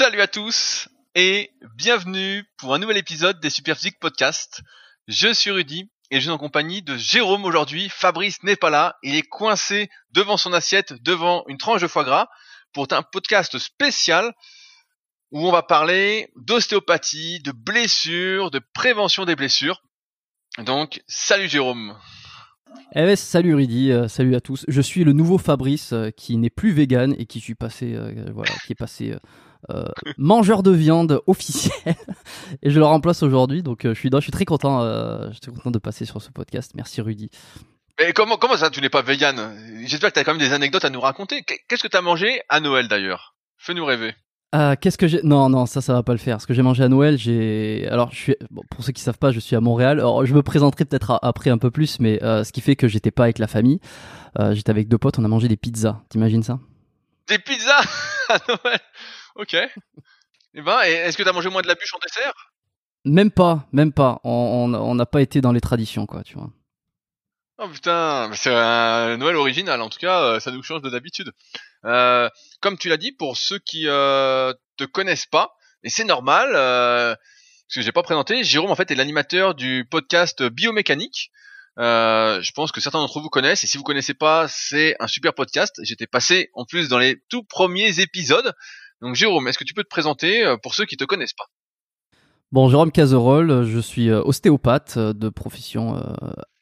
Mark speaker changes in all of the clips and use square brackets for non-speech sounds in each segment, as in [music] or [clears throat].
Speaker 1: Salut à tous et bienvenue pour un nouvel épisode des Superphysique Podcast. Je suis Rudy et je suis en compagnie de Jérôme aujourd'hui. Fabrice n'est pas là, il est coincé devant son assiette, devant une tranche de foie gras pour un podcast spécial où on va parler d'ostéopathie, de blessures, de prévention des blessures. Donc, salut Jérôme.
Speaker 2: Eh salut Rudy, euh, salut à tous. Je suis le nouveau Fabrice euh, qui n'est plus vegan et qui euh, est passé mangeur de viande officiel [laughs] et je le remplace aujourd'hui. Donc je suis, je suis très content, je suis très content de passer sur ce podcast. Merci Rudy.
Speaker 1: Mais comment, comment ça, tu n'es pas vegan? J'espère que tu as quand même des anecdotes à nous raconter. Qu'est-ce que tu as mangé à Noël d'ailleurs? Fais-nous rêver.
Speaker 2: Euh, qu'est-ce que j'ai? Non, non, ça, ça va pas le faire. Ce que j'ai mangé à Noël, j'ai. Alors, je suis. Bon, pour ceux qui savent pas, je suis à Montréal. Alors, je me présenterai peut-être après un peu plus, mais euh, ce qui fait que j'étais pas avec la famille. Euh, j'étais avec deux potes. On a mangé des pizzas. T'imagines ça?
Speaker 1: Des pizzas? [laughs] À Noël? Ok. Et eh ben, est-ce que t'as mangé moins de la bûche en dessert?
Speaker 2: Même pas, même pas. On n'a pas été dans les traditions, quoi, tu vois.
Speaker 1: Oh putain, c'est un Noël original. En tout cas, ça nous change de d'habitude. Euh, comme tu l'as dit, pour ceux qui euh, te connaissent pas, et c'est normal, euh, parce que j'ai pas présenté, Jérôme en fait est l'animateur du podcast Biomécanique. Euh, je pense que certains d'entre vous connaissent, et si vous connaissez pas, c'est un super podcast. J'étais passé en plus dans les tout premiers épisodes. Donc Jérôme, est-ce que tu peux te présenter euh, pour ceux qui te connaissent pas?
Speaker 2: Bon, Jérôme Cazerolle, je suis euh, ostéopathe euh, de profession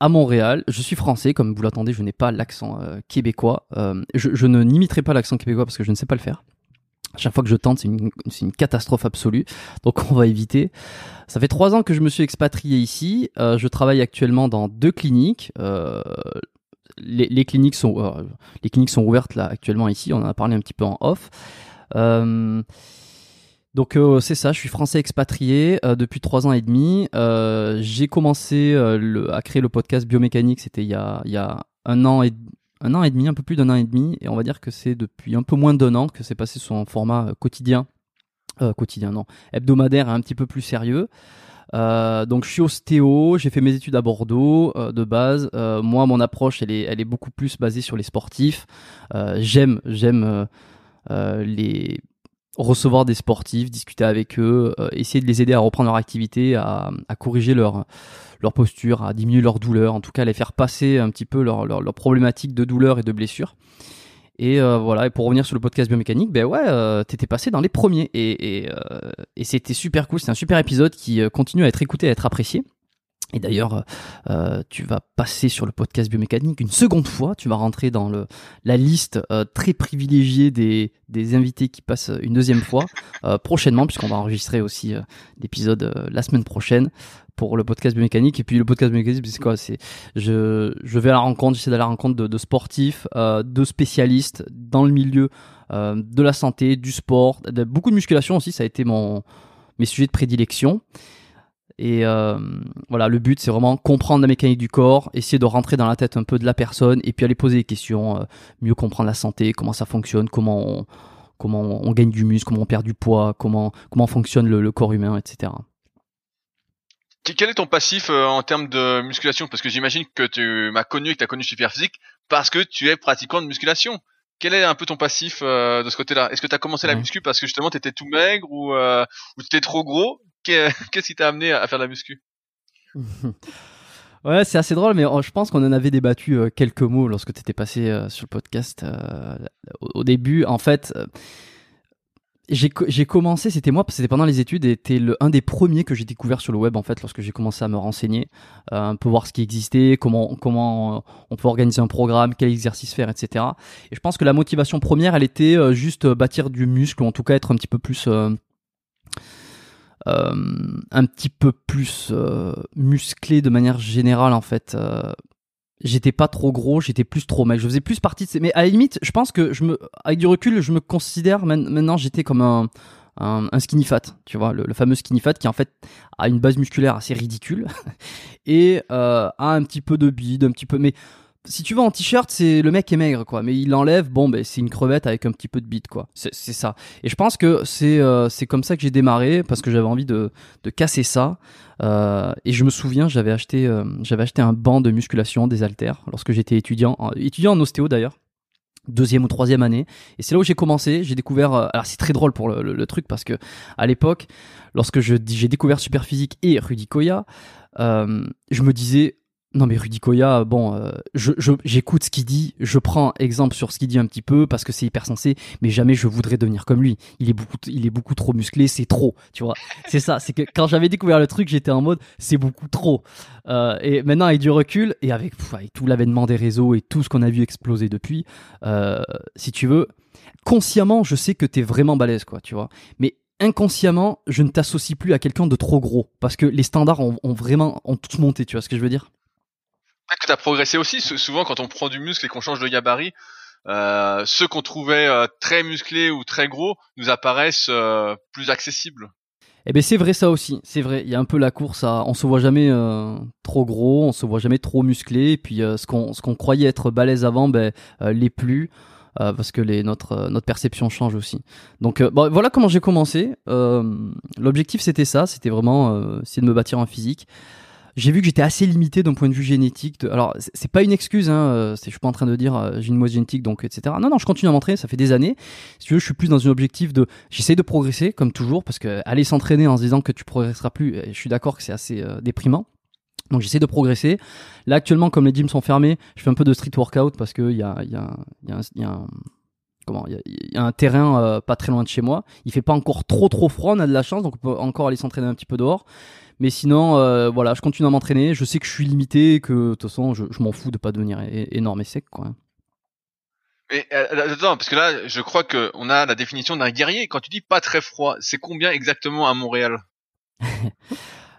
Speaker 2: à Montréal. Je suis français, comme vous l'attendez, je n'ai pas l'accent québécois. Je, ne n'imiterai pas l'accent québécois parce que je ne sais pas le faire. Chaque fois que je tente, c'est une, catastrophe absolue. Donc on va éviter. Ça fait trois ans que je me suis expatrié ici. je travaille actuellement dans deux cliniques. les, cliniques sont, les cliniques sont ouvertes là actuellement ici. On en a parlé un petit peu en off. Donc euh, c'est ça, je suis français expatrié euh, depuis trois ans et demi. Euh, j'ai commencé à créer le podcast biomécanique, c'était il, y a, un an et un an et demi, un peu plus d'un an et demi, et on va dire que c'est depuis un peu moins d'un an que c'est passé sur un format quotidien, quotidien non, hebdomadaire un petit peu plus sérieux. donc je suis ostéo, j'ai fait mes études à Bordeaux de base. moi, mon approche, elle est, elle est beaucoup plus basée sur les sportifs. j'aime, j'aime les recevoir des sportifs, discuter avec eux, euh, essayer de les aider à reprendre leur activité, à, corriger leur, leur posture, à diminuer leur douleur, en tout cas les faire passer un petit peu leur, leur, problématique de douleur et de blessure. Et euh, voilà, et pour revenir sur le podcast biomécanique, ben ouais, euh, t'étais passé dans les premiers et, et, et c'était super cool, c'est un super épisode qui continue à être écouté, à être apprécié. Et d'ailleurs, euh, tu vas passer sur le podcast biomécanique une seconde fois. Tu vas rentrer dans le, la liste euh, très privilégiée des, des invités qui passent une deuxième fois [laughs] euh, prochainement, puisqu'on va enregistrer aussi l'épisode la semaine prochaine pour le podcast biomécanique. Et puis le podcast biomécanique, c'est quoi? C'est je, je vais à la rencontre, j'essaie d'aller à la rencontre de, de sportifs, de spécialistes dans le milieu de la santé, du sport, de, beaucoup de musculation aussi. Ça a été mon mes sujets de prédilection. Et euh, voilà, le but c'est vraiment comprendre la mécanique du corps, essayer de rentrer dans la tête un peu de la personne et puis aller poser des questions, euh, mieux comprendre la santé, comment ça fonctionne, comment on, comment on gagne du muscle, comment on perd du poids, comment, comment fonctionne le, corps humain, etc.
Speaker 1: Quel est ton passif euh, en termes de musculation? Parce que j'imagine que tu m'as connu et que tu as connu Superphysique parce que tu es pratiquant de musculation. Quel est un peu ton passif de ce côté-là? Est-ce que tu as commencé la muscu parce que justement tu étais tout maigre ou, ou tu étais trop gros? [laughs] Qu'est-ce qui t'a amené à faire de la muscu? [laughs]
Speaker 2: Ouais, c'est assez drôle, mais oh, je pense qu'on en avait débattu euh, quelques mots lorsque tu étais passé euh, sur le podcast euh, au, début. En fait, j'ai commencé, c'était moi, c'était pendant les études, et c'était un des premiers que j'ai découvert sur le web, en fait, lorsque j'ai commencé à me renseigner, un peu voir ce qui existait, comment, comment on peut organiser un programme, quel exercice faire, etc. Et je pense que la motivation première, elle était juste bâtir du muscle, ou en tout cas être un petit peu plus euh, un petit peu plus euh, musclé de manière générale en fait euh, j'étais pas trop gros, j'étais plus trop mec. Je faisais plus partie de ces. Mais à la limite, je pense que je me, avec du recul, je me considère maintenant, j'étais comme un, un, skinny fat, tu vois, le, fameux skinny fat qui en fait a une base musculaire assez ridicule [laughs] et a un petit peu de bide, un petit peu. Mais si tu vas en t-shirt, c'est le mec est maigre, quoi. Mais il enlève, bon, ben c'est une crevette avec un petit peu de bite, quoi. C'est ça. Et je pense que c'est euh, c'est comme ça que j'ai démarré parce que j'avais envie de, de casser ça. Euh, et je me souviens, j'avais acheté euh, acheté un banc de musculation, des haltères, lorsque j'étais étudiant, étudiant en ostéo d'ailleurs. deuxième ou troisième année et c'est là où j'ai commencé j'ai découvert alors c'est très drôle pour le, truc parce que à l'époque lorsque j'ai découvert Superphysique et Rudy Koya je me disais non mais Rudy Koya, bon, euh, je, j'écoute ce qu'il dit, je prends exemple sur ce qu'il dit un petit peu parce que c'est hyper sensé, mais jamais je voudrais devenir comme lui. Il est beaucoup, il est beaucoup trop musclé, c'est trop, tu vois. C'est ça, c'est que quand j'avais découvert le truc, j'étais en mode c'est beaucoup trop. Euh, et maintenant avec du recul et avec, tout l'avènement des réseaux et tout ce qu'on a vu exploser depuis, euh, si tu veux, consciemment, je sais que t'es vraiment balèze, quoi, tu vois. Mais inconsciemment, je ne t'associe plus à quelqu'un de trop gros parce que les standards ont, ont vraiment ont tous monté, tu vois ce que je veux dire?
Speaker 1: Peut-être que tu as progressé aussi. Souvent, quand on prend du muscle et qu'on change de gabarit, euh, ceux qu'on trouvait euh, très musclés ou très gros nous apparaissent euh, plus accessibles.
Speaker 2: Eh ben c'est vrai ça aussi, c'est vrai. Il y a un peu la course à, on se voit jamais trop gros, on se voit jamais trop musclé. Et puis ce qu'on ce qu'on croyait être balèze avant, ben l'est plus. parce que les, notre, notre perception change aussi. Donc bon, voilà comment j'ai commencé. L'objectif c'était ça, c'était vraiment essayer de me bâtir en physique j'ai vu que j'étais assez limité d'un point de vue génétique. Alors, c'est pas une excuse, hein, euh, je suis pas en train de dire euh, j'ai une mauvaise génétique, donc etc. Non, non, je continue à m'entraîner, ça fait des années. Si tu veux, je suis plus dans un objectif de, j'essaie de progresser comme toujours, parce que aller s'entraîner en se disant que tu progresseras plus, je suis d'accord que c'est assez euh, déprimant. Donc j'essaie de progresser. Là actuellement, comme les gyms sont fermés, je fais un peu de street workout parce qu'il y a, y, a, y, a y a un comment il y, a un terrain pas très loin de chez moi. Il fait pas encore trop trop froid, on a de la chance, donc on peut encore aller s'entraîner un petit peu dehors. Mais sinon, euh, voilà, je continue à m'entraîner. Je sais que je suis limité, que de toute façon, je, m'en fous de pas devenir énorme et sec, quoi.
Speaker 1: Mais euh, attends, parce que là, je crois que on a la définition d'un guerrier. Quand tu dis pas très froid, c'est combien exactement à Montréal? [laughs]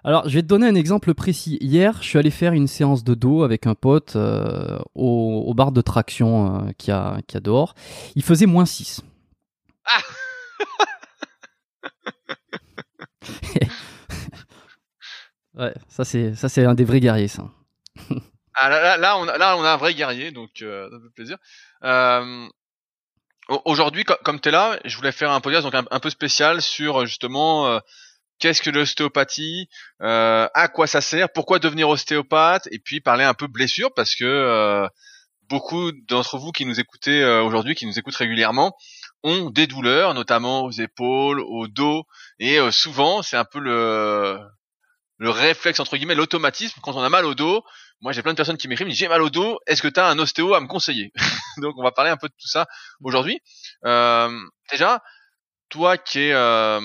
Speaker 2: Alors, je vais te donner un exemple précis. Hier, je suis allé faire une séance de dos avec un pote euh, au, bar de traction euh, qui a, qui a dehors. Il faisait moins 6. Ah [laughs] Ouais, ça c'est ça c'est un des vrais guerriers ça. [laughs]
Speaker 1: ah, là, là, on a, là on a un vrai guerrier donc euh, ça fait plaisir. Euh, Aujourd'hui, comme tu es là, je voulais faire un podcast donc un, peu spécial sur justement euh, qu'est-ce que l'ostéopathie, euh, à quoi ça sert, pourquoi devenir ostéopathe, et puis parler un peu blessure parce que beaucoup d'entre vous qui nous écoutez aujourd'hui, qui nous écoutent régulièrement, ont des douleurs, notamment aux épaules, au dos, et souvent c'est un peu le le réflexe entre guillemets, l'automatisme quand on a mal au dos. Moi, j'ai plein de personnes qui m'écrivent, j'ai mal au dos. Est-ce que tu as un ostéo à me conseiller? [laughs] Donc, on va parler un peu de tout ça aujourd'hui. Euh, déjà, toi qui est euh,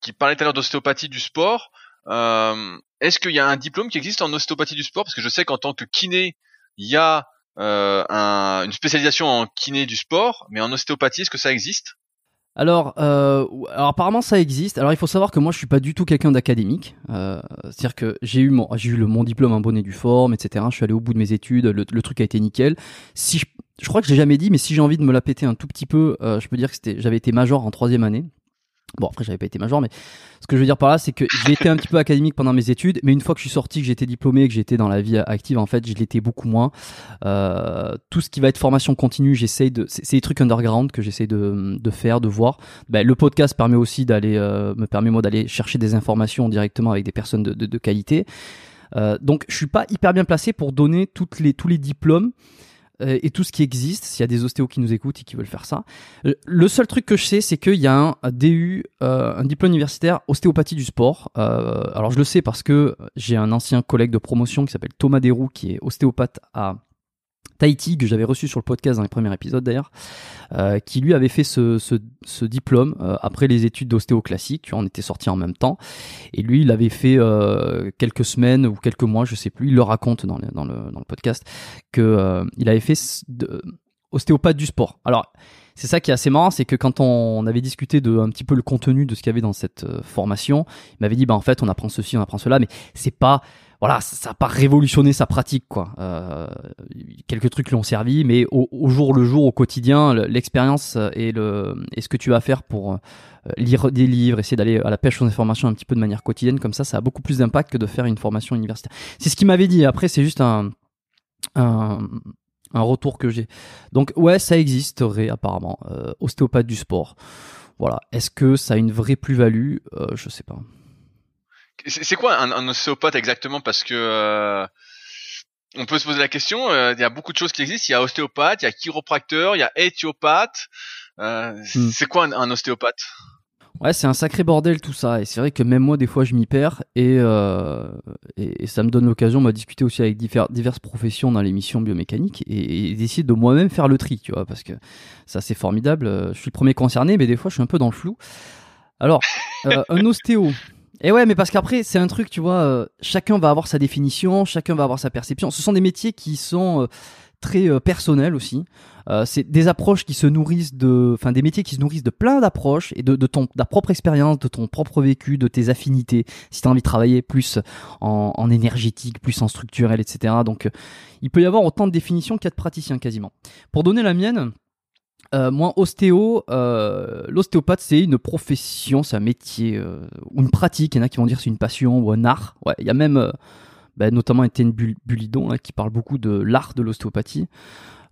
Speaker 1: qui parlais tout à l'heure d'ostéopathie du sport, euh, est-ce qu'il y a un diplôme qui existe en ostéopathie du sport? Parce que je sais qu'en tant que kiné, il y a un, une spécialisation en kiné du sport, mais en ostéopathie, est-ce que ça existe?
Speaker 2: Alors, euh, alors apparemment ça existe. Alors il faut savoir que moi je suis pas du tout quelqu'un d'académique. Euh, C'est-à-dire que j'ai eu mon j'ai eu le mon diplôme en bonne et due forme, etc. Je suis allé au bout de mes études, le, le truc a été nickel. Si je, je crois que j'ai jamais dit, mais si j'ai envie de me la péter un tout petit peu, euh, je peux dire que c'était j'avais été major en troisième année. Bon, après, j'avais pas été major, mais ce que je veux dire par là, c'est que j'ai été un petit peu académique pendant mes études, mais une fois que je suis sorti, que j'étais diplômé, que j'étais dans la vie active, en fait, je l'étais beaucoup moins. Euh, tout ce qui va être formation continue, j'essaye de, c'est des trucs underground que j'essaye de, de faire, de voir. Ben, le podcast permet aussi d'aller, euh, me permet moi d'aller chercher des informations directement avec des personnes de, de, de qualité. Euh, donc, je suis pas hyper bien placé pour donner toutes les, tous les diplômes. Euh, et tout ce qui existe, s'il y a des ostéos qui nous écoutent et qui veulent faire ça. Euh, le seul truc que je sais, c'est qu'il y a un DU, euh, un diplôme universitaire ostéopathie du sport. alors je le sais parce que j'ai un ancien collègue de promotion qui s'appelle Thomas Desroux, qui est ostéopathe à Tahiti, que j'avais reçu sur le podcast dans les premiers épisodes d'ailleurs, euh, qui lui avait fait ce, ce, ce diplôme euh, après les études d'ostéo classique. On était sortis en même temps. Et lui, il avait fait euh, quelques semaines ou quelques mois, je sais plus, il le raconte dans le, dans le, dans le podcast, que euh, il avait fait de, ostéopathe du sport. Alors, c'est ça qui est assez marrant, c'est que quand on avait discuté de un petit peu le contenu de ce qu'il y avait dans cette euh, formation, il m'avait dit bah en fait on apprend ceci, on apprend cela, mais c'est pas voilà, ça n'a pas révolutionné sa pratique, quoi. Euh, quelques trucs l'ont servi, mais au, jour le jour, au quotidien, l'expérience et le et ce que tu vas faire pour euh, lire des livres, essayer d'aller à la pêche aux informations un petit peu de manière quotidienne, comme ça, ça a beaucoup plus d'impact que de faire une formation universitaire. C'est ce qu'il m'avait dit. Après, c'est juste un, retour que j'ai. Donc ouais, ça existerait apparemment. Euh, ostéopathe du sport. Voilà. Est-ce que ça a une vraie plus-value? Euh, Je sais pas.
Speaker 1: C'est quoi un, ostéopathe exactement? Parce que euh, on peut se poser la question. euh, Il y a beaucoup de choses qui existent. Il y a ostéopathe, il y a chiropracteur, il y a éthiopathe. Euh,
Speaker 2: Hmm.
Speaker 1: C'est quoi un, un ostéopathe?
Speaker 2: Ouais, c'est un sacré bordel tout ça. Et c'est vrai que même moi, des fois, je m'y perds. Et, euh, et, et ça me donne l'occasion de discuter aussi avec divers- diverses professions dans l'émission biomécanique et, et d'essayer de moi-même faire le tri, tu vois, parce que ça, c'est formidable. Je suis le premier concerné, mais des fois, je suis un peu dans le flou. Alors, euh, un ostéo. Et ouais, mais parce qu'après, c'est un truc, tu vois, euh, chacun va avoir sa définition, chacun va avoir sa perception. Ce sont des métiers qui sont euh, très euh, personnels aussi. Euh, c'est des approches qui se nourrissent de, enfin des métiers qui se nourrissent de plein d'approches et de, de ton, de ta propre expérience, de ton propre vécu, de tes affinités. Si tu as envie de travailler plus en, en énergétique, plus en structurel, etc. Donc, euh, il peut y avoir autant de définitions qu'il y a de praticiens quasiment. Pour donner la mienne, euh, moi, ostéo, euh, l'ostéopathe, c'est une profession, c'est un métier euh, ou une pratique. Il y en a qui vont dire c'est une passion ou un art. Ouais, il y a même, euh, bah, notamment Étienne Bul- Bulidon, hein, qui parle beaucoup de l'art de l'ostéopathie,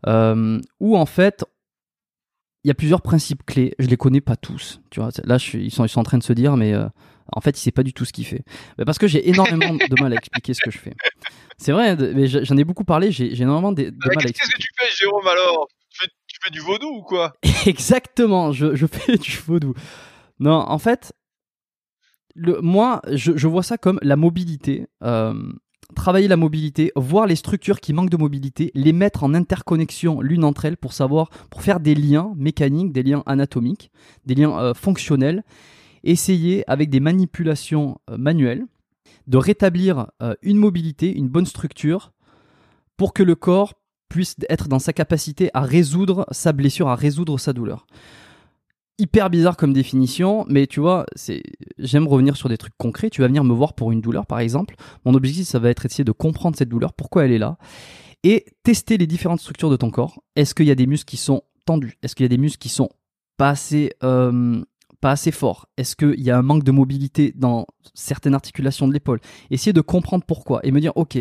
Speaker 2: euh, où en fait, il y a plusieurs principes clés. Je les connais pas tous. Tu vois, là, je suis- ils sont, ils sont en train de se dire, mais euh, en fait, il sait pas du tout ce qu'il fait. Parce que j'ai énormément [laughs] de mal à expliquer ce que je fais. C'est vrai, mais j'en ai beaucoup parlé. J'ai énormément de, de
Speaker 1: Euh,
Speaker 2: mal à
Speaker 1: Qu'est-ce que
Speaker 2: expliquer.
Speaker 1: tu fais, Jérôme alors? Du vaudou ou quoi? [laughs]
Speaker 2: Exactement, je, je fais du vaudou. Non, en fait, le, moi, je, je vois ça comme la mobilité. euh, travailler la mobilité, voir les structures qui manquent de mobilité, les mettre en interconnexion l'une entre elles pour savoir, pour faire des liens mécaniques, des liens anatomiques, des liens euh, fonctionnels, essayer avec des manipulations euh, manuelles de rétablir une mobilité, une bonne structure pour que le corps puisse être dans sa capacité à résoudre sa blessure, à résoudre sa douleur. Hyper bizarre comme définition, mais tu vois, j'aime revenir sur des trucs concrets. Tu vas venir me voir pour une douleur, par exemple. Mon objectif, ça va être essayer de comprendre cette douleur, pourquoi elle est là, et tester les différentes structures de ton corps. Est-ce qu'il y a des muscles qui sont tendus? Est-ce qu'il y a des muscles qui sont pas assez, euh, pas assez forts? Est-ce qu'il y a un manque de mobilité dans certaines articulations de l'épaule? Essayer de comprendre pourquoi et me dire, ok,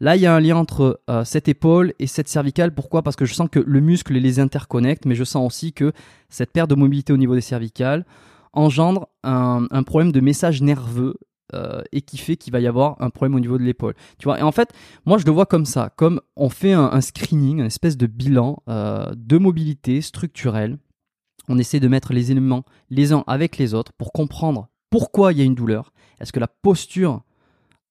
Speaker 2: Là, il y a un lien entre euh, cette épaule et cette cervicale. Pourquoi? Parce que je sens que le muscle les interconnecte, mais je sens aussi que cette perte de mobilité au niveau des cervicales engendre un, problème de message nerveux euh, et qui fait qu'il va y avoir un problème au niveau de l'épaule. Tu vois Et en fait, moi, je le vois comme ça, comme on fait un, screening, une espèce de bilan euh, de mobilité structurelle. On essaie de mettre les éléments les uns avec les autres pour comprendre pourquoi il y a une douleur. Est-ce que la posture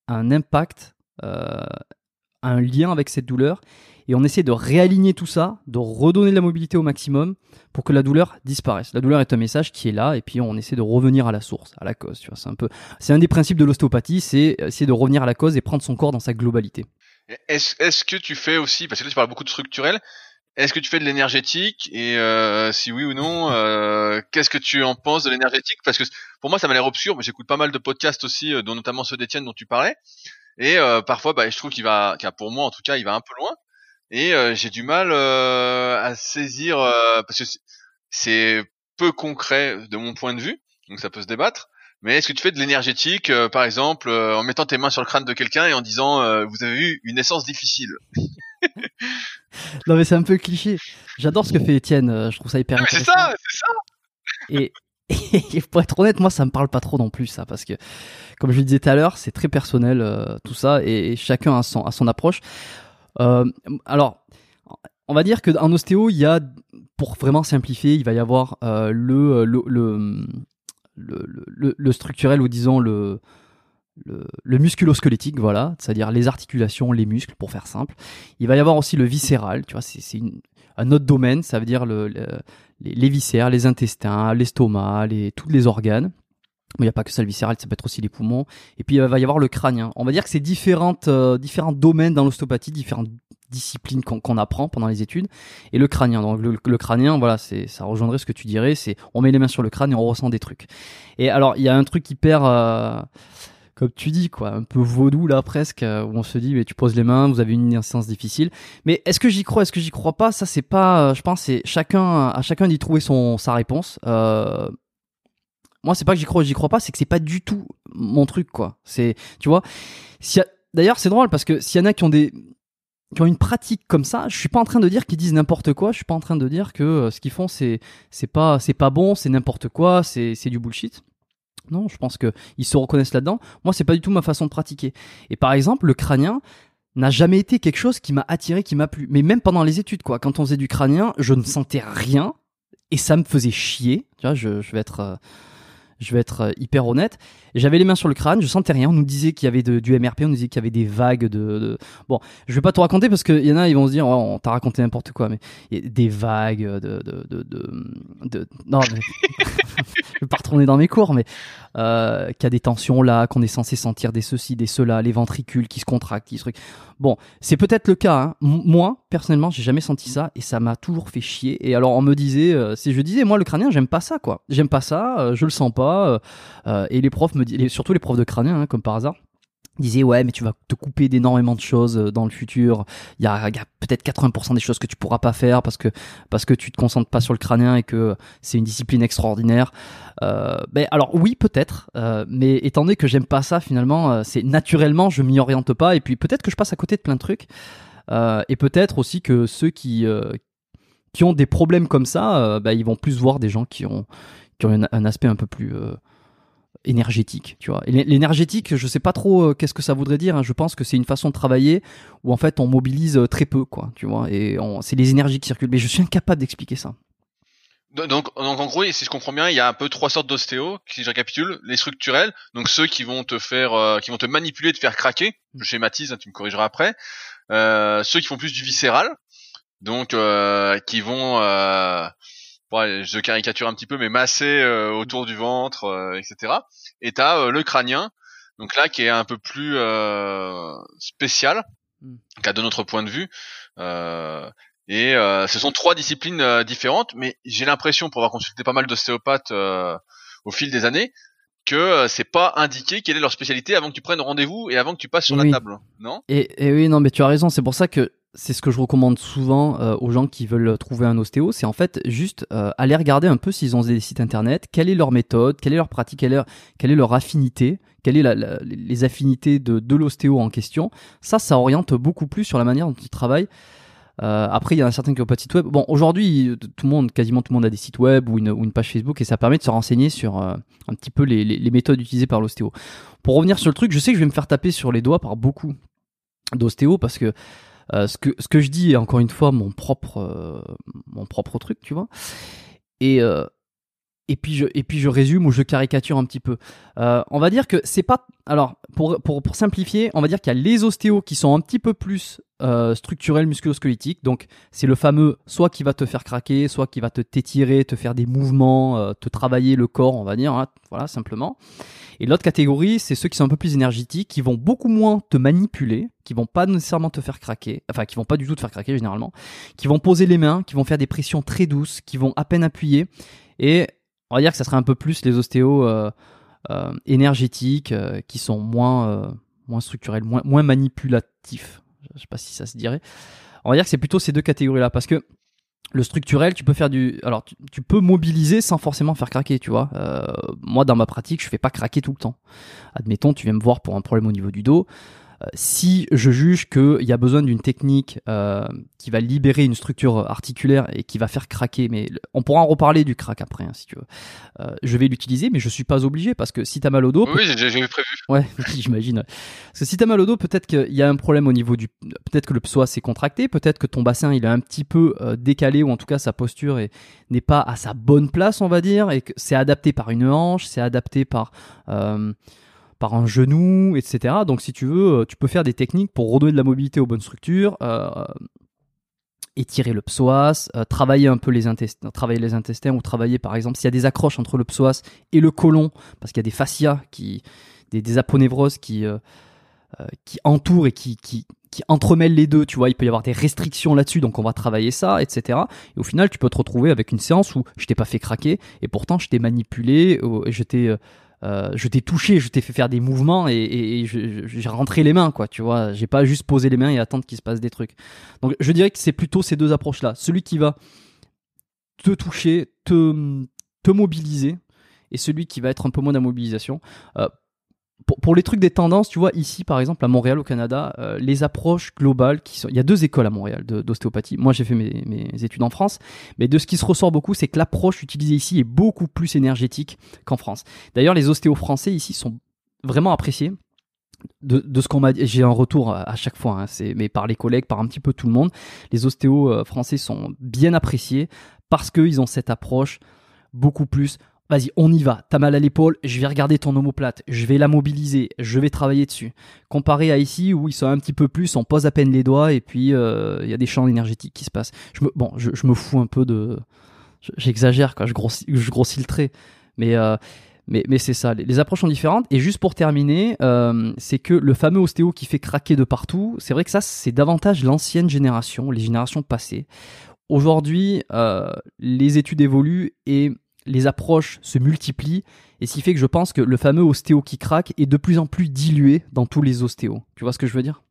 Speaker 2: a un impact un lien avec cette douleur et on essaie de réaligner tout ça, de redonner de la mobilité au maximum pour que la douleur disparaisse. La douleur est un message qui est là et puis on essaie de revenir à la source, à la cause. Tu vois, c'est un peu, c'est un des principes de l'ostéopathie, c'est essayer de revenir à la cause et prendre son corps dans sa globalité.
Speaker 1: Est-ce que tu fais aussi, parce que là tu parles beaucoup de structurel, est-ce que tu fais de l'énergétique et euh, si oui ou non, euh, qu'est-ce que tu en penses de l'énergétique? Parce que pour moi ça m'a l'air obscur, mais j'écoute pas mal de podcasts aussi, euh, dont notamment ceux d'Étienne dont tu parlais. Et euh, parfois, bah, je trouve qu'il va, qu'il pour moi en tout cas, il va un peu loin. Et euh, j'ai du mal euh, à saisir euh, parce que c'est- peu concret de mon point de vue, donc ça peut se débattre. Mais est-ce que tu fais de l'énergétique, euh, par exemple, euh, en mettant tes mains sur le crâne de quelqu'un et en disant euh, vous avez eu une naissance difficile?
Speaker 2: Non mais c'est un peu cliché. J'adore ce que fait Étienne, je trouve ça hyper
Speaker 1: Non, mais C'est ça, c'est ça.
Speaker 2: Et, et pour être honnête, moi, ça me parle pas trop non plus, ça, parce que, comme je le disais tout à l'heure, c'est très personnel, euh, tout ça, et, chacun a son, approche. Euh, alors, on va dire qu'en ostéo, il y a, pour vraiment simplifier, il va y avoir euh, le, le, le, le, le, structurel, ou disons le, le, le musculo-squelettique, voilà, c'est-à-dire les articulations, les muscles, pour faire simple. Il va y avoir aussi le viscéral, tu vois, c'est une- un autre domaine, ça veut dire le, le- les, les viscères, les intestins, l'estomac, les, tous les organes. Il n'y a pas que ça le viscéral, ça peut être aussi les poumons. Et puis il va y avoir le crânien. On va dire que c'est différentes, euh, différents domaines dans l'ostéopathie, différentes disciplines qu'on qu'on apprend pendant les études. Et le crânien, donc le, le crânien, voilà, ça rejoindrait ce que tu dirais, c'est on met les mains sur le crâne et on ressent des trucs. Et alors il y a un truc hyper, euh, comme tu dis quoi, un peu vaudou là presque, euh, où on se dit mais tu poses les mains, vous avez une naissance difficile. Mais est-ce que j'y crois, est-ce que j'y crois pas? Ça c'est pas, euh, je pense c'est chacun à chacun d'y trouver son sa réponse. Euh, moi c'est pas que j'y crois, j'y crois pas, c'est que c'est pas du tout mon truc quoi. C'est, tu vois, a- d'ailleurs c'est drôle parce que s'il y en a qui ont des qui ont une pratique comme ça, je suis pas en train de dire qu'ils disent n'importe quoi, je suis pas en train de dire que euh, ce qu'ils font c'est c'est pas c'est pas bon, c'est n'importe quoi, c'est c'est du bullshit. Non, je pense que ils se reconnaissent là-dedans. Moi, c'est pas du tout ma façon de pratiquer. Et par exemple, le crânien, n'a jamais été quelque chose qui m'a attiré, qui m'a plu. Mais même pendant les études, quoi, quand on faisait du crânien, je ne sentais rien et ça me faisait chier. Je vais être, euh, je vais être euh, hyper honnête. J'avais les mains sur le crâne, je sentais rien. On nous disait qu'il y avait de, du MRP, on nous disait qu'il y avait des vagues de. Bon, je vais pas tout raconter parce qu'il y en a, ils vont se dire, oh, on t'a raconté n'importe quoi, mais des vagues de, de, de, non, mais... [laughs] je vais pas retourner dans mes cours, mais euh, qu'il y a des tensions là, qu'on est censé sentir des ceci, des cela, les ventricules qui se contractent, qui se. Bon, c'est peut-être le cas. Hein. Moi, personnellement, j'ai jamais senti ça et ça m'a toujours fait chier. Et alors, on me disait, euh, si je disais, moi, le crânien, j'aime pas ça, quoi. J'aime pas ça, euh, je le sens pas. euh, euh, et les profs me disaient, surtout les profs de crânien, hein, comme par hasard, disaient, ouais, mais tu vas te couper d'énormément de choses euh, dans le futur. Il y a, peut-être 80% des choses que tu pourras pas faire parce que parce que tu te concentres pas sur le crânien et que c'est une discipline extraordinaire. Euh, ben alors oui peut-être, euh, mais étant donné que j'aime pas ça finalement, c'est naturellement je m'y oriente pas et puis peut-être que je passe à côté de plein de trucs et peut-être aussi que ceux qui qui ont des problèmes comme ça, ben, ils vont plus voir des gens qui ont qui ont un, aspect un peu plus énergétique, tu vois. L'énergétique, je sais pas trop euh, qu'est-ce que ça voudrait dire. hein. Je pense que c'est une façon de travailler où en fait on mobilise euh, très peu, quoi, tu vois. Et c'est les énergies qui circulent. Mais je suis incapable d'expliquer ça.
Speaker 1: Donc, donc en gros, si je comprends bien, il y a un peu trois sortes d'ostéo, si je récapitule. Les structurels, donc ceux qui vont te faire, euh, qui vont te manipuler, te faire craquer. Je schématise, hein, tu me corrigeras après. Euh, ceux qui font plus du viscéral, donc euh, qui vont, je caricature un petit peu, mais masser euh, autour du ventre, euh, etc. Et t'as euh, le crânien, donc là qui est un peu plus euh, spécial,
Speaker 2: Mm.
Speaker 1: qu'à de notre point de vue. Euh, et euh, ce sont trois disciplines euh, différentes, mais j'ai l'impression, pour avoir consulté pas mal d'ostéopathes euh, au fil des années, que c'est pas indiqué quelle est leur spécialité avant que tu prennes rendez-vous et avant que tu passes sur
Speaker 2: Oui.
Speaker 1: la table, non?
Speaker 2: Et, et oui, non, mais tu as raison. C'est pour ça que c'est ce que je recommande souvent euh, aux gens qui veulent trouver un ostéo. C'est en fait juste euh, aller regarder un peu s'ils ont des sites internet, quelle est leur méthode, quelle est leur pratique, quelle est, quelle est leur affinité, quelles sont les affinités de, l'ostéo en question. Ça, ça oriente beaucoup plus sur la manière dont ils travaillent. Euh, après, il y en a certains qui n'ont pas de site web. Bon, aujourd'hui, tout le monde, quasiment tout le monde a des sites web ou une, page Facebook et ça permet de se renseigner sur un petit peu les, les- les méthodes utilisées par l'ostéo. Pour revenir sur le truc, je sais que je vais me faire taper sur les doigts par beaucoup d'ostéo parce que euh, ce que ce que je dis est encore une fois mon propre euh, mon propre truc, tu vois. Et euh, et puis je et puis je résume ou je caricature un petit peu. Euh, on va dire que c'est pas alors pour pour pour simplifier, on va dire qu'il y a les ostéos qui sont un petit peu plus euh, structurels musculo-squelettiques. Donc c'est le fameux soit qui va te faire craquer, soit qui va te t'étirer, te faire des mouvements, euh, te travailler le corps, on va dire, hein, voilà simplement. Et l'autre catégorie, c'est ceux qui sont un peu plus énergétiques, qui vont beaucoup moins te manipuler, qui vont pas nécessairement te faire craquer, enfin qui vont pas du tout te faire craquer généralement, qui vont poser les mains, qui vont faire des pressions très douces, qui vont à peine appuyer. Et on va dire que ça serait un peu plus les ostéos euh, euh, énergétiques, euh, qui sont moins, moins structurels, moins, moins manipulatifs. Je sais pas si ça se dirait. On va dire que c'est plutôt ces deux catégories-là, parce que le structurel, tu peux faire du, alors tu, peux mobiliser sans forcément faire craquer, tu vois. Moi, dans ma pratique, je fais pas craquer tout le temps. Admettons, tu viens me voir pour un problème au niveau du dos. Euh, si je juge qu'il y a besoin d'une technique euh, qui va libérer une structure articulaire et qui va faire craquer, mais on pourra en reparler du crack après, hein, si tu veux. Euh, je vais l'utiliser, mais je suis pas obligé parce que si t'as mal au dos,
Speaker 1: Oui, j'ai j'ai prévu.
Speaker 2: Ouais, [laughs] j'imagine. Parce que si t'as mal au dos, peut-être qu'il y a un problème au niveau du, peut-être que le psoas s'est contracté, peut-être que ton bassin il est un petit peu euh, décalé ou en tout cas sa posture est- n'est pas à sa bonne place, on va dire, et que c'est adapté par une hanche, c'est adapté par euh, par un genou, etc. Donc si tu veux, euh, tu peux faire des techniques pour redonner de la mobilité aux bonnes structures. euh, étirer le psoas, euh, travailler un peu les intestins, travailler les intestins ou travailler par exemple s'il y a des accroches entre le psoas et le côlon, parce qu'il y a des fascias qui, des, des aponevroses qui, entourent et qui, entremêlent les deux, tu vois, il peut y avoir des restrictions là-dessus, donc on va travailler ça, etc. Et au final, tu peux te retrouver avec une séance où je t'ai pas fait craquer, et pourtant je t'ai manipulé, je t'ai, euh, je t'ai touché, je t'ai fait faire des mouvements et, j'ai rentré les mains, quoi, tu vois. J'ai pas juste posé les mains et attendre qu'il se passe des trucs. Donc je dirais que c'est plutôt ces deux approches-là. Celui qui va te toucher, te, mobiliser, et celui qui va être un peu moins d'immobilisation. Pour, pour les trucs des tendances, tu vois, ici par exemple à Montréal au Canada, euh, les approches globales qui sont. Il y a deux écoles à Montréal de- d'ostéopathie. Moi j'ai fait mes, mes études en France, mais de ce qui se ressort beaucoup, c'est que l'approche utilisée ici est beaucoup plus énergétique qu'en France. D'ailleurs, les ostéos français ici sont vraiment appréciés. de, ce qu'on m'a dit, j'ai un retour à chaque fois, hein, mais par les collègues, par un petit peu tout le monde. Les ostéos euh, français sont bien appréciés parce qu'ils ont cette approche beaucoup plus. Vas-y, on y va. T'as mal à l'épaule, je vais regarder ton omoplate, je vais la mobiliser, je vais travailler dessus. Comparé à ici où ils sont un petit peu plus, on pose à peine les doigts et puis euh, il y a des champs énergétiques qui se passent. Je me, bon, je, me fous un peu de, j'exagère quoi, je grossis, je grossis le trait, mais euh, mais, mais c'est ça, les, approches sont différentes. Et juste pour terminer, euh, c'est que le fameux ostéo qui fait craquer de partout, c'est vrai que ça, c'est davantage l'ancienne génération, les générations passées. Aujourd'hui, euh, les études évoluent et les approches se multiplient. Et ce qui fait que je pense que le fameux ostéo qui craque est de plus en plus dilué dans tous les ostéos. Tu vois ce que je veux dire?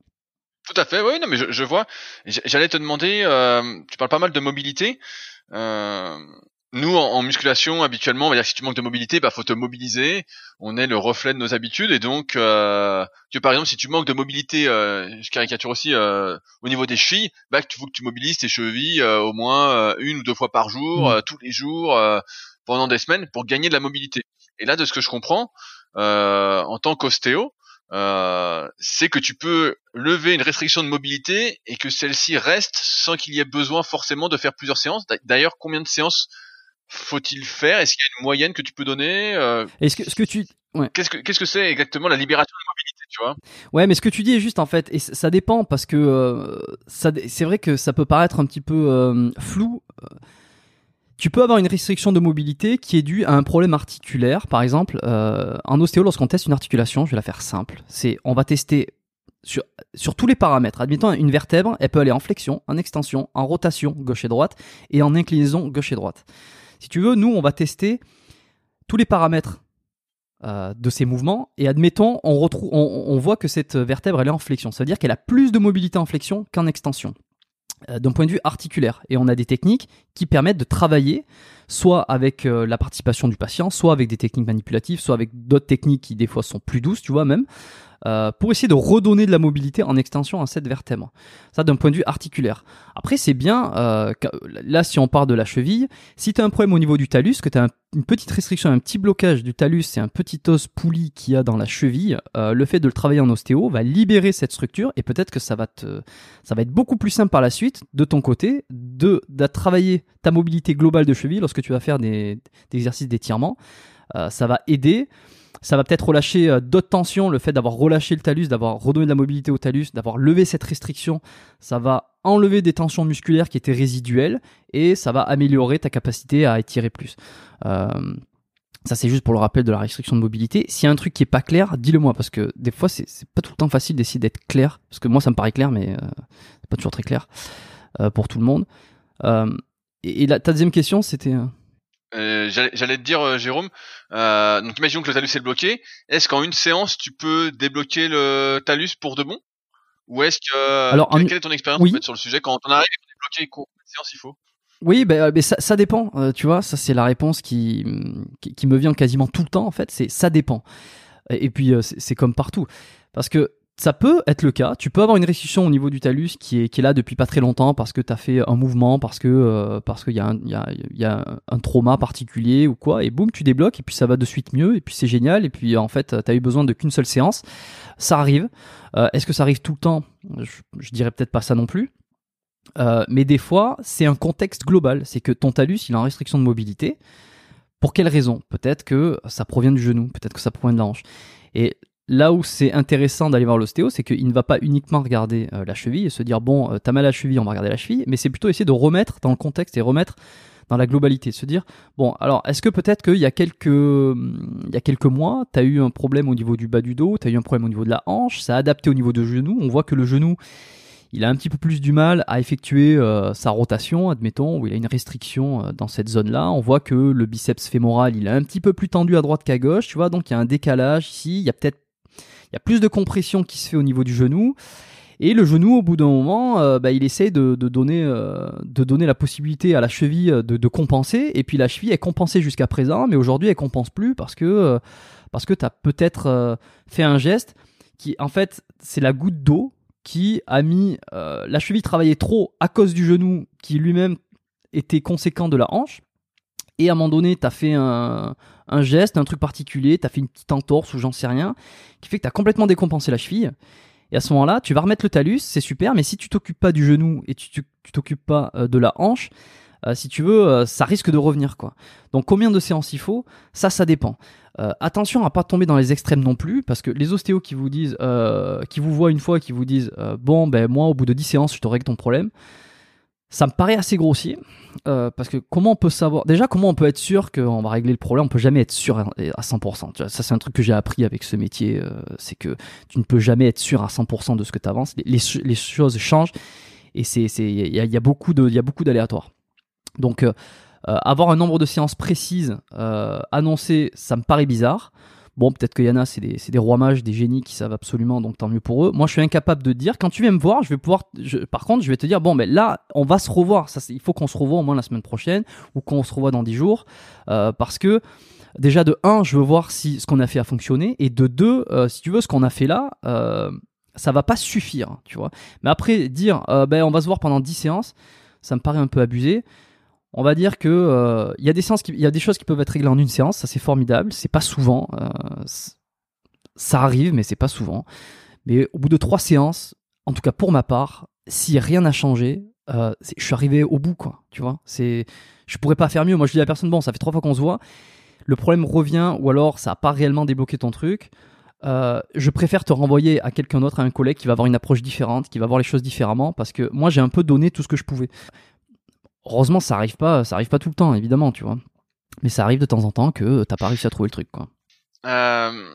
Speaker 1: Tout à fait, oui, non, mais je, je vois. J'allais te demander, euh, tu parles pas mal de mobilité. Euh, nous, en, musculation, habituellement, on va dire que si tu manques de mobilité, bah faut te mobiliser. On est le reflet de nos habitudes et donc, euh, tu par exemple, si tu manques de mobilité, je caricature aussi au niveau des chevilles, bah tu faut que tu mobilises tes chevilles au moins une ou deux fois par jour, mmh. tous les jours, pendant des semaines, pour gagner de la mobilité. Et là, de ce que je comprends, en tant qu'ostéo, c'est que tu peux lever une restriction de mobilité et que celle-ci reste sans qu'il y ait besoin forcément de faire plusieurs séances. D'ailleurs, combien de séances faut-il faire? Est-ce qu'il y a une moyenne que tu peux donner euh,
Speaker 2: Est-ce que, ce que tu
Speaker 1: Qu'est-ce que qu'est-ce que c'est exactement la libération de mobilité, tu vois?
Speaker 2: Ouais, mais ce que tu dis est juste en fait, et ça dépend parce que euh, ça, c'est vrai que ça peut paraître un petit peu euh, flou. Tu peux avoir une restriction de mobilité qui est due à un problème articulaire, par exemple. en ostéo, lorsqu'on teste une articulation, je vais la faire simple. C'est on va tester sur, tous les paramètres. Admettons une vertèbre, elle peut aller en flexion, en extension, en rotation gauche et droite et en inclinaison gauche et droite. Si tu veux, nous, on va tester tous les paramètres euh, de ces mouvements et admettons, on, on, voit que cette vertèbre, elle est en flexion. Ça veut dire qu'elle a plus de mobilité en flexion qu'en extension euh, d'un point de vue articulaire. Et on a des techniques qui permettent de travailler soit avec euh, la participation du patient, soit avec des techniques manipulatives, soit avec d'autres techniques qui des fois sont plus douces, tu vois même, euh, pour essayer de redonner de la mobilité en extension à cette vertèbre. Ça d'un point de vue articulaire. Après c'est bien, euh, là si on part de la cheville, si tu as un problème au niveau du talus, que tu as une petite restriction, un petit blocage du talus, c'est un petit os pouli qu'il y a dans la cheville, le fait de le travailler en ostéo va libérer cette structure et peut-être que ça va, te, ça va être beaucoup plus simple par la suite de ton côté de, de travailler ta mobilité globale de cheville lorsque tu vas faire des, exercices d'étirement. ça va aider ça va peut-être relâcher euh, d'autres tensions, le fait d'avoir relâché le talus, d'avoir redonné de la mobilité au talus, d'avoir levé cette restriction, ça va enlever des tensions musculaires qui étaient résiduelles et ça va améliorer ta capacité à étirer plus. Euh, ça, c'est juste pour le rappel de la restriction de mobilité. S'il y a un truc qui est pas clair, dis-le moi, parce que des fois, c'est pas tout le temps facile d'essayer d'être clair, parce que moi, ça me paraît clair, mais euh, c'est pas toujours très clair pour tout le monde. Et, la, ta deuxième question, c'était
Speaker 1: euh, j'allais te dire, euh, Jérôme, euh, donc imaginons que le talus est bloqué. Est-ce qu'en une séance, tu peux débloquer le talus pour de bon? Ou est-ce que... Alors, quelle, est ton expérience en fait, sur le sujet? Quand on arrive à débloquer, combien de séances il faut
Speaker 2: oui, ben, ben ça, ça, dépend. tu vois, ça c'est la réponse qui, qui, me vient quasiment tout le temps en fait. C'est ça dépend. Et, et puis c'est comme partout, parce que ça peut être le cas. Tu peux avoir une restriction au niveau du talus qui est, qui est là depuis pas très longtemps parce que tu as fait un mouvement, parce que euh, qu'il y, y, a, y a un trauma particulier ou quoi, et boum, tu débloques, et puis ça va de suite mieux, et puis c'est génial, et puis en fait, tu as eu besoin de qu'une seule séance. Ça arrive. Euh, est-ce que ça arrive tout le temps? Je, dirais peut-être pas ça non plus. Euh, mais des fois, c'est un contexte global. C'est que ton talus, il a une restriction de mobilité. Pour quelle raison? Peut-être que ça provient du genou, peut-être que ça provient de la hanche. Et Là où c'est intéressant d'aller voir l'ostéo, c'est qu'il ne va pas uniquement regarder euh, la cheville et se dire bon, euh, t'as mal à la cheville, on va regarder la cheville, mais c'est plutôt essayer de remettre dans le contexte et remettre dans la globalité, se dire bon, alors est-ce que peut-être qu'il y a quelques il y a quelques mois, t'as eu un problème au niveau du bas du dos, t'as eu un problème au niveau de la hanche, ça a adapté au niveau du genou, on voit que le genou il a un petit peu plus du mal à effectuer euh, sa rotation, admettons, où il a une restriction dans cette zone-là. On voit que le biceps fémoral, il est un petit peu plus tendu à droite qu'à gauche, tu vois, donc il y a un décalage ici, il y a peut-être il y a plus de compression qui se fait au niveau du genou. Et le genou, au bout d'un moment, euh, bah, il essaie de, donner, euh, de donner la possibilité à la cheville de, compenser. Et puis la cheville est compensée jusqu'à présent, mais aujourd'hui elle compense plus parce que, euh, parce que tu as peut-être fait un geste qui, en fait, c'est la goutte d'eau qui a mis la cheville travaillait trop à cause du genou qui lui-même était conséquent de la hanche. Et à un moment donné, tu as fait un, geste, un truc particulier, tu as fait une petite entorse ou j'en sais rien, qui fait que tu as complètement décompensé la cheville. Et à ce moment-là, tu vas remettre le talus, c'est super, mais si tu t'occupes pas du genou et tu, t'occupes pas euh, de la hanche, euh, si tu veux, euh, ça risque de revenir quoi. Donc combien de séances il faut? Ça, ça dépend. attention à pas tomber dans les extrêmes non plus, parce que les ostéos qui vous disent, qui vous voient une fois, qui vous disent, bon ben moi au bout de 10 séances, je règle ton problème. Ça me paraît assez grossier, parce que comment on peut savoir Déjà, comment on peut être sûr qu'on va régler le problème? On peut jamais être sûr à 100%. Ça, c'est un truc que j'ai appris avec ce métier, c'est que tu ne peux jamais être sûr à 100% de ce que tu avances. Les, choses changent, et il y, a y a beaucoup d'aléatoires. Donc, euh, euh, avoir un nombre de séances précises euh, annoncées, ça me paraît bizarre. Bon, peut-être qu'il y en c'est des, rois mages, des génies qui savent absolument, donc tant mieux pour eux. Moi, je suis incapable de dire. Quand tu viens me voir, je vais pouvoir. par contre, je vais te dire bon, ben là, on va se revoir. Il faut qu'on se revoie au moins la semaine prochaine ou qu'on se revoie dans 10 jours. parce que, déjà, de 1, je veux voir si ce qu'on a fait a fonctionné. Et de 2, si tu veux, ce qu'on a fait là, ça va pas suffire, tu vois. Mais après, dire ben, on va se voir pendant 10 séances, ça me paraît un peu abusé on va dire que euh, il y a des choses qui peuvent être réglées en une séance, ça c'est formidable, c'est pas souvent, euh, ça arrive, mais c'est pas souvent. Mais au bout de trois séances, en tout cas pour ma part, si rien n'a changé, euh, je suis arrivé au bout, quoi. Tu vois, je pourrais pas faire mieux. Moi, je dis à la personne, bon, ça fait trois fois qu'on se voit, le problème revient, ou alors ça a pas réellement débloqué ton truc. je préfère te renvoyer à quelqu'un d'autre, à un collègue qui va avoir une approche différente, qui va voir les choses différemment, parce que moi j'ai un peu donné tout ce que je pouvais. Heureusement, ça arrive pas, ça arrive pas tout le temps, évidemment, tu vois. Mais ça arrive de temps en temps que t'as pas réussi à trouver le truc.
Speaker 1: Euh,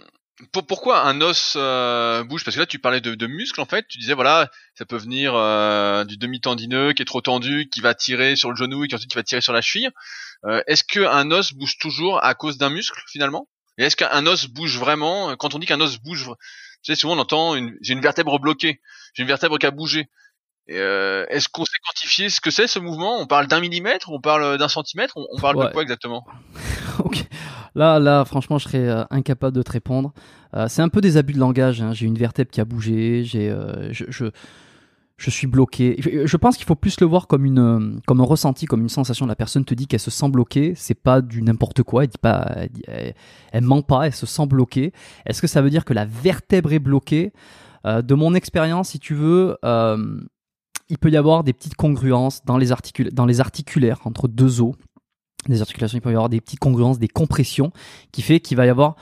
Speaker 1: pourquoi un os euh, bouge? Parce que là, tu parlais de, muscles, en fait. Tu disais, voilà, ça peut venir euh, du demi-tendineux qui est trop tendu, qui va tirer sur le genou et qui ensuite qui va tirer sur la cheville. est-ce qu'un os bouge toujours à cause d'un muscle, finalement? Et est-ce qu'un os bouge vraiment? Quand on dit qu'un os bouge, tu sais, souvent on entend, j'ai une vertèbre bloquée, j'ai une vertèbre qui a bougé. Euh, Est-ce qu'on sait quantifier ce que c'est ce mouvement? On parle d'un millimètre On parle d'un centimètre? On, parle de quoi exactement? [laughs]
Speaker 2: Ok. Là, là, franchement, je serais euh, incapable de te répondre. Euh, c'est un peu des abus de langage. Hein. J'ai une vertèbre qui a bougé. J'ai, euh, je, je, je, suis bloqué. Je pense qu'il faut plus le voir comme une, comme un ressenti, comme une sensation. La personne te dit qu'elle se sent bloquée. C'est pas du n'importe quoi. Elle dit pas, elle, elle, ment pas. Elle se sent bloquée. Est-ce que ça veut dire que la vertèbre est bloquée? De mon expérience, si tu veux il peut y avoir des petites congruences dans les, dans les articulaires entre deux os. Des articulations, il peut y avoir des petites congruences, des compressions, qui fait qu'il va y avoir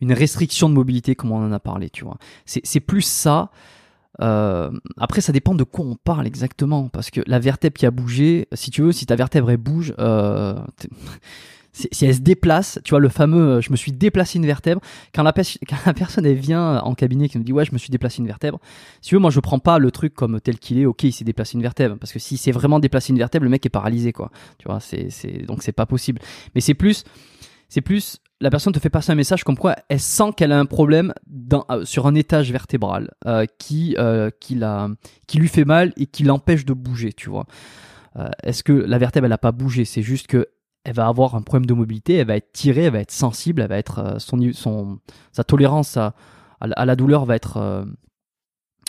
Speaker 2: une restriction de mobilité, comme on en a parlé, tu vois. C'est plus ça. Euh, après, ça dépend de quoi on parle exactement, parce que la vertèbre qui a bougé, si tu veux, si ta vertèbre elle bouge, euh, si elle se déplace, tu vois, le fameux euh, je me suis déplacé une vertèbre, quand la, [laughs] personne elle vient en cabinet qui me dit ouais, je me suis déplacé une vertèbre, si tu veux, moi je prends pas le truc comme tel qu'il est, ok, il s'est déplacé une vertèbre, parce que si c'est vraiment déplacé une vertèbre, le mec est paralysé, quoi. Tu vois, c'est, donc c'est pas possible. Mais c'est plus, c'est plus, la personne te fait passer un message comme quoi elle sent qu'elle a un problème euh, sur un étage vertébral euh, qui, qui, la, qui lui fait mal et qui l'empêche de bouger, tu vois. Est-ce que la vertèbre elle a pas bougé? C'est juste que elle va avoir un problème de mobilité, elle va être tirée, elle va être sensible, elle va être euh, son, son sa tolérance à, à, la douleur va être euh,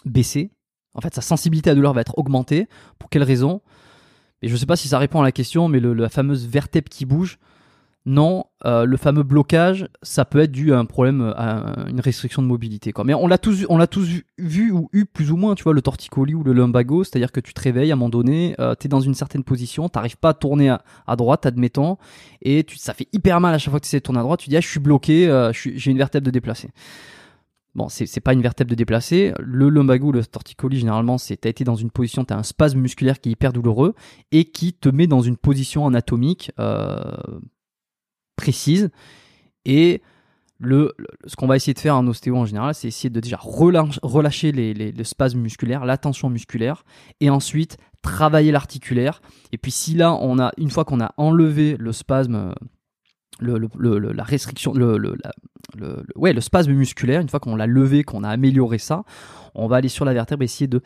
Speaker 2: baissée. En fait, sa sensibilité à la douleur va être augmentée. Pour quelle raison? Et je ne sais pas si ça répond à la question, mais la fameuse vertèbre qui bouge, non, euh, le fameux blocage, ça peut être dû à un problème, à une restriction de mobilité. Mais on l'a tous, tous vu, ou eu plus ou moins, tu vois, le torticolis ou le lumbago, c'est-à-dire que tu te réveilles à un moment donné, euh, tu es dans une certaine position, t'arrives pas à tourner à, droite, admettons, et ça fait hyper mal à chaque fois que tu essaies de tourner à droite, tu dis, ah, je suis bloqué, euh, j'ai une vertèbre de déplacer. Bon, c'est pas une vertèbre de déplacer. Le lumbago, le torticolis, généralement, c'est t'as été dans une position, t'as un spasme musculaire qui est hyper douloureux et qui te met dans une position anatomique euh, précise. Et le, ce qu'on va essayer de faire en ostéo en général, c'est essayer de déjà relâcher, les, les, le spasme musculaire, la tension musculaire, et ensuite travailler l'articulaire. Et puis si là, on a, une fois qu'on a enlevé le spasme, le, le, la restriction, le, le, ouais, le spasme musculaire, une fois qu'on l'a levé, qu'on a amélioré ça, on va aller sur la vertèbre et essayer de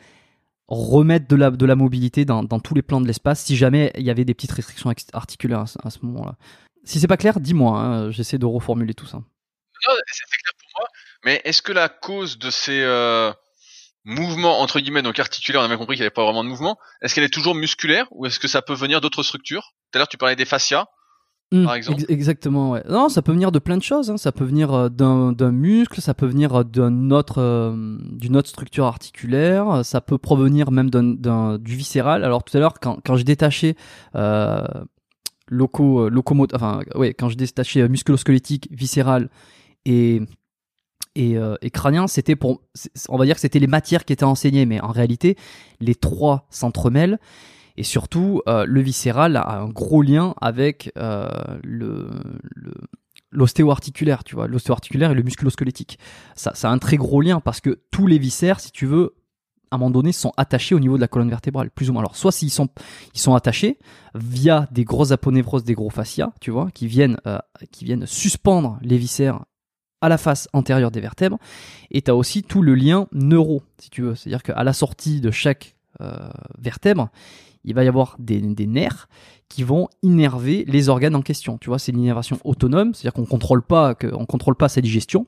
Speaker 2: remettre de la, de la mobilité dans, dans tous les plans de l'espace si jamais il y avait des petites restrictions articulaires à ce moment-là. Si c'est pas clair, dis-moi, hein, j'essaie de reformuler tout ça.
Speaker 1: Non, c'est clair pour moi, mais est-ce que la cause de ces euh, mouvements, entre guillemets, donc articulaires, on a bien compris qu'il n'y avait pas vraiment de mouvement, est-ce qu'elle est toujours musculaire ou est-ce que ça peut venir d'autres structures? Tout à l'heure, tu parlais des fascias.
Speaker 2: Mm,
Speaker 1: par exemple
Speaker 2: ex- exactement, ouais. Non, ça peut venir de plein de choses. hein. Ça peut venir euh, d'un muscle, ça peut venir euh, d'un autre, euh, d'une autre structure articulaire, ça peut provenir même du viscéral. Alors tout à l'heure, quand, détachais euh, loco, euh, locomot- enfin, ouais, quand je détachais euh, musculo-squelettique, viscéral et et, euh, crânien, c'était pour, on va dire que c'était les matières qui étaient enseignées, mais en réalité, les trois s'entremêlent. Et surtout, le viscéral a un gros lien avec euh, le- l'ostéo-articulaire, tu vois, l'ostéo-articulaire et le musculo-squelettique. Ça, ça a un très gros lien parce que tous les viscères, si tu veux, à un moment donné, sont attachés au niveau de la colonne vertébrale, plus ou moins. Alors, soit s'ils sont, ils sont attachés via des grosses aponévroses, des gros fascias, tu vois, qui viennent, euh, qui viennent suspendre les viscères à la face antérieure des vertèbres. Et tu as aussi tout le lien neuro, si tu veux. C'est-à-dire qu'à la sortie de chaque euh, vertèbre, il va y avoir des, nerfs qui vont innerver les organes en question. Tu vois, c'est une innervation autonome, c'est-à-dire qu'on contrôle pas, contrôle pas sa digestion.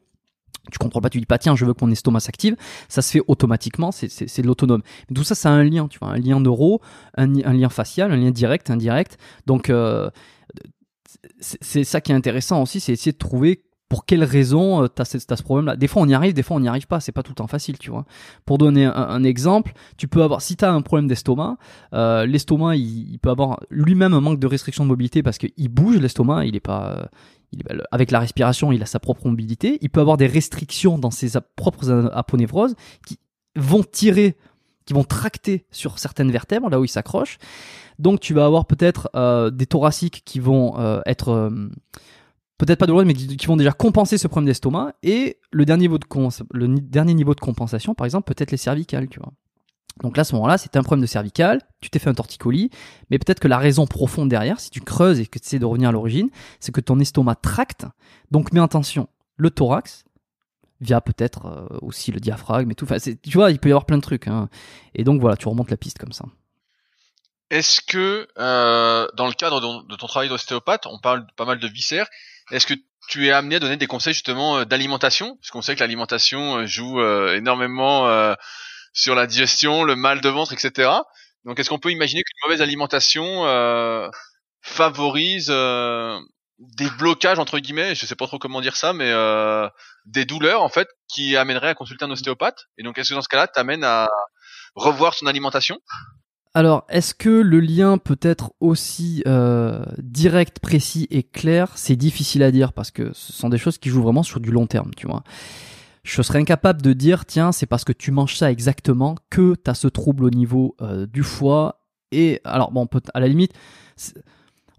Speaker 2: Tu contrôles pas, tu dis pas tiens, je veux que mon estomac s'active. Ça se fait automatiquement, c'est, de l'autonome. Tout ça, ça a un lien, tu vois, un lien neuro, un, lien facial, un lien direct, indirect. Donc, euh, c'est ça qui est intéressant aussi, c'est essayer de trouver pour quelles raisons tu as, ce problème-là? Des fois, on y arrive, des fois, on n'y arrive pas. C'est pas tout le temps facile, tu vois. Pour donner un, exemple, tu peux avoir, si tu as un problème d'estomac, euh, l'estomac, il, peut avoir lui-même un manque de restriction de mobilité parce qu'il bouge, l'estomac, il est pas. euh, est- avec la respiration, il a sa propre mobilité. Il peut avoir des restrictions dans ses propres a- aponévroses qui vont tirer, qui vont tracter sur certaines vertèbres, là où il s'accroche. Donc, tu vas avoir peut-être euh, des thoraciques qui vont euh, être euh, peut-être pas douloureux, mais qui, vont déjà compenser ce problème d'estomac. Et le dernier niveau de, compensation, par exemple, peut-être les cervicales, tu vois. Donc là, à ce moment-là, c'est un problème de cervical, tu t'es fait un torticolis, mais peut-être que la raison profonde derrière, si tu creuses et que tu essaies de revenir à l'origine, c'est que ton estomac tracte, donc mets en tension le thorax, via peut-être euh, aussi le diaphragme et tout. Enfin, tu vois, il peut y avoir plein de trucs. hein. Et donc voilà, tu remontes la piste comme ça.
Speaker 1: Est-ce que euh, dans le cadre de, de ton travail d'ostéopathe, on parle pas mal de viscères, est-ce que tu es amené à donner des conseils justement euh, d'alimentation? Parce qu'on sait que l'alimentation euh, joue euh, énormément sur la digestion, le mal de ventre, etc. Donc est-ce qu'on peut imaginer qu'une mauvaise alimentation euh, favorise euh, des blocages entre guillemets, je sais pas trop comment dire ça, mais des douleurs en fait qui amèneraient à consulter un ostéopathe? Et donc est-ce que dans ce cas-là, t'amènes à revoir son alimentation?
Speaker 2: Alors, est-ce que le lien peut être aussi euh, direct, précis et clair? C'est difficile à dire parce que ce sont des choses qui jouent vraiment sur du long terme, tu vois. Je serais incapable de dire, tiens, c'est parce que tu manges ça exactement que tu as ce trouble au niveau euh, du foie. Et alors, bon, on peut, à la limite,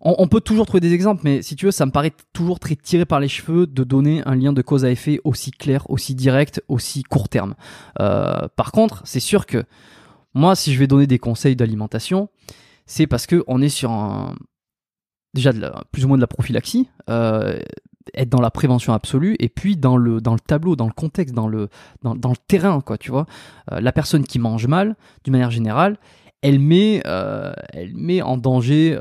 Speaker 2: on peut toujours trouver des exemples, mais si tu veux, ça me paraît toujours très tiré par les cheveux de donner un lien de cause à effet aussi clair, aussi direct, aussi court terme. Euh, par contre, c'est sûr que moi, si je vais donner des conseils d'alimentation, c'est parce que on est sur déjà plus ou moins de la prophylaxie, euh, être dans la prévention absolue, et puis dans le dans le tableau, dans le contexte, dans le dans, le terrain, quoi. Tu vois, Euh, la personne qui mange mal, d'une manière générale, elle met euh, elle met en danger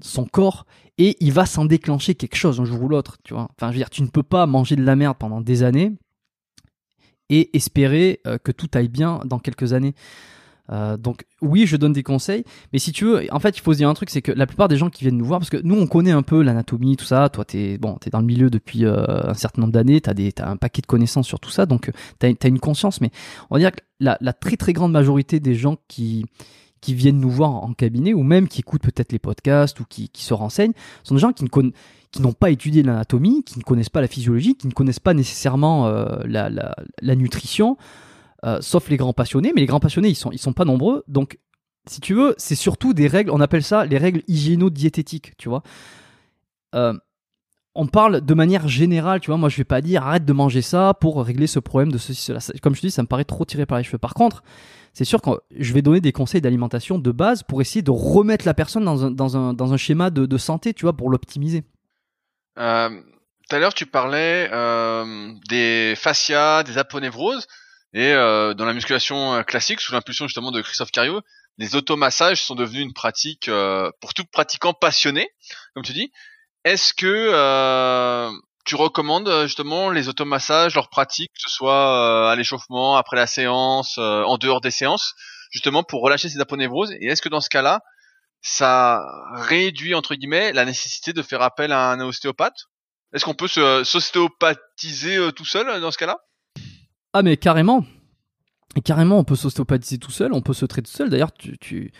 Speaker 2: son corps. Et il va s'en déclencher quelque chose un jour ou l'autre, tu vois. Enfin, je veux dire, tu ne peux pas manger de la merde pendant des années et espérer que tout aille bien dans quelques années. Euh, donc oui, je donne des conseils, mais si tu veux, en fait, il faut se dire un truc, c'est que la plupart des gens qui viennent nous voir, parce que nous, on connaît un peu l'anatomie, tout ça. Toi, t'es bon, t'es dans le milieu depuis euh, un certain nombre d'années, t'as t'as un paquet de connaissances sur tout ça, donc euh, t'as, t'as une conscience. Mais on va dire que la, très très grande majorité des gens qui qui viennent nous voir en cabinet ou même qui écoutent peut-être les podcasts ou qui, se renseignent sont des gens qui ne qui n'ont pas étudié l'anatomie, qui ne connaissent pas la physiologie, qui ne connaissent pas nécessairement la, la nutrition, euh, sauf les grands passionnés. Mais les grands passionnés, ils sont, ils sont pas nombreux. Donc, si tu veux, c'est surtout des règles, on appelle ça les règles hygiéno-diététiques, tu vois. Euh, on parle de manière générale, tu vois. Moi, je vais pas dire arrête de manger ça pour régler ce problème de ceci, cela. Comme je te dis, ça me paraît trop tiré par les cheveux. Par contre, c'est sûr que je vais donner des conseils d'alimentation de base pour essayer de remettre la personne dans un, dans un, dans un schéma de, santé, tu vois, pour l'optimiser.
Speaker 1: Euh, Tout à l'heure, tu parlais des fascias, des aponevroses, et euh, dans la musculation euh, classique, sous l'impulsion justement de Christophe Cario, les automassages sont devenus une pratique euh, pour tout pratiquant passionné, comme tu dis. Est-ce que euh, tu recommandes euh, justement les automassages, leurs pratiques, que ce soit euh, à l'échauffement, après la séance, en dehors des séances, justement pour relâcher ces aponevroses Et est-ce que dans ce cas-là, ça réduit entre guillemets la nécessité de faire appel à un ostéopathe? Est-ce qu'on peut s'ostéopathiser tout seul dans ce cas-là?
Speaker 2: Ah mais carrément. Carrément, on peut s'ostéopathiser tout seul, on peut se traiter tout seul. D'ailleurs, tu.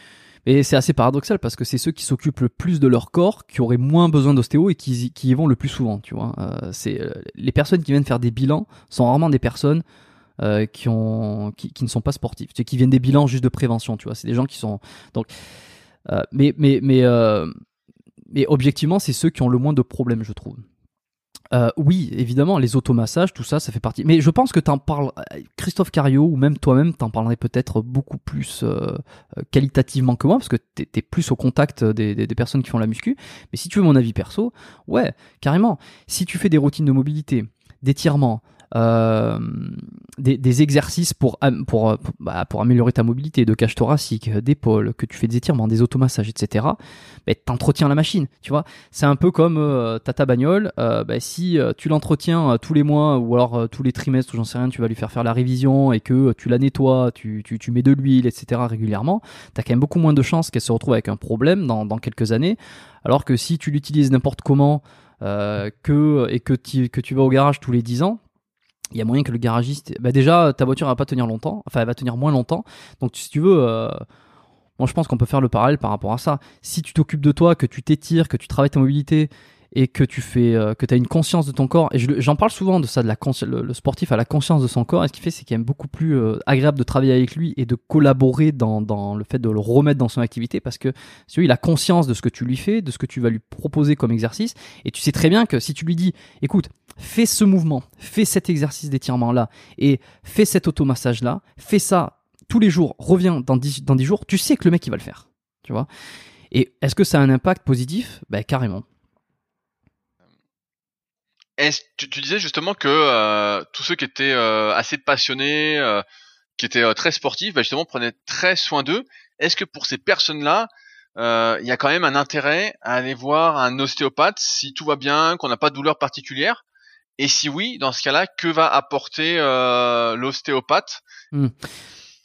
Speaker 2: Et c'est assez paradoxal parce que c'est ceux qui s'occupent le plus de leur corps qui auraient moins besoin d'ostéo et qui, qui, y vont le plus souvent, tu vois. Euh, c'est euh, les personnes qui viennent faire des bilans sont rarement des personnes euh, qui ont qui, ne sont pas sportifs, ceux qui viennent des bilans juste de prévention, tu vois. C'est des gens qui sont donc mais mais mais mais objectivement, c'est ceux qui ont le moins de problèmes, je trouve. Euh, oui, évidemment, les automassages, tout ça, ça fait partie. Mais je pense que t'en parles, Christophe Cario ou même toi-même, t'en parlerais peut-être beaucoup plus euh, qualitativement que moi, parce que t'es es plus au contact des, personnes qui font la muscu. Mais si tu veux mon avis perso, ouais, carrément. Si tu fais des routines de mobilité, d'étirement, euh, des, exercices pour, pour, pour, bah, pour, améliorer ta mobilité de cage thoracique, d'épaule, que tu fais des étirements, des automassages, etc., bah, t'entretiens la machine, tu vois. C'est un peu comme euh, ta bagnole, euh, bah, si euh, tu l'entretiens euh, tous les mois ou alors euh, tous les trimestres, j'en sais rien, tu vas lui faire faire la révision et que tu la nettoies, tu, tu, tu mets de l'huile, etc., régulièrement, t'as quand même beaucoup moins de chances qu'elle se retrouve avec un problème dans, dans quelques années, alors que si tu l'utilises n'importe comment, que, et que, que tu vas au garage tous les 10 ans, il y a moyen que le garagiste, bah déjà ta voiture va pas tenir longtemps, enfin elle va tenir moins longtemps. Donc si tu veux, euh... moi je pense qu'on peut faire le parallèle par rapport à ça. Si tu t'occupes de toi, que tu t'étires, que tu travailles ta mobilité et que tu fais, euh, que as une conscience de ton corps. Et j'en parle souvent de ça, de la le, le, sportif a la conscience de son corps. Et ce qu'il fait, c'est qu'il est beaucoup plus euh, agréable de travailler avec lui et de collaborer dans, dans, le fait de le remettre dans son activité parce que si il a conscience de ce que tu lui fais, de ce que tu vas lui proposer comme exercice. Et tu sais très bien que si tu lui dis, écoute, fais ce mouvement, fais cet exercice d'étirement là et fais cet automassage là, fais ça tous les jours, reviens dans 10, dans 10 jours, tu sais que le mec il va le faire. Tu vois? Et est-ce que ça a un impact positif? Ben carrément.
Speaker 1: Est-ce, tu, tu, disais justement que euh, tous ceux qui étaient euh, assez passionnés, euh, qui étaient euh, très sportifs, bah justement prenaient très soin d'eux. Est-ce que pour ces personnes-là, euh, il y a quand même un intérêt à aller voir un ostéopathe si tout va bien, qu'on n'a pas de douleur particulière? Et si oui, dans ce cas-là, que va apporter l'ostéopathe? Mm.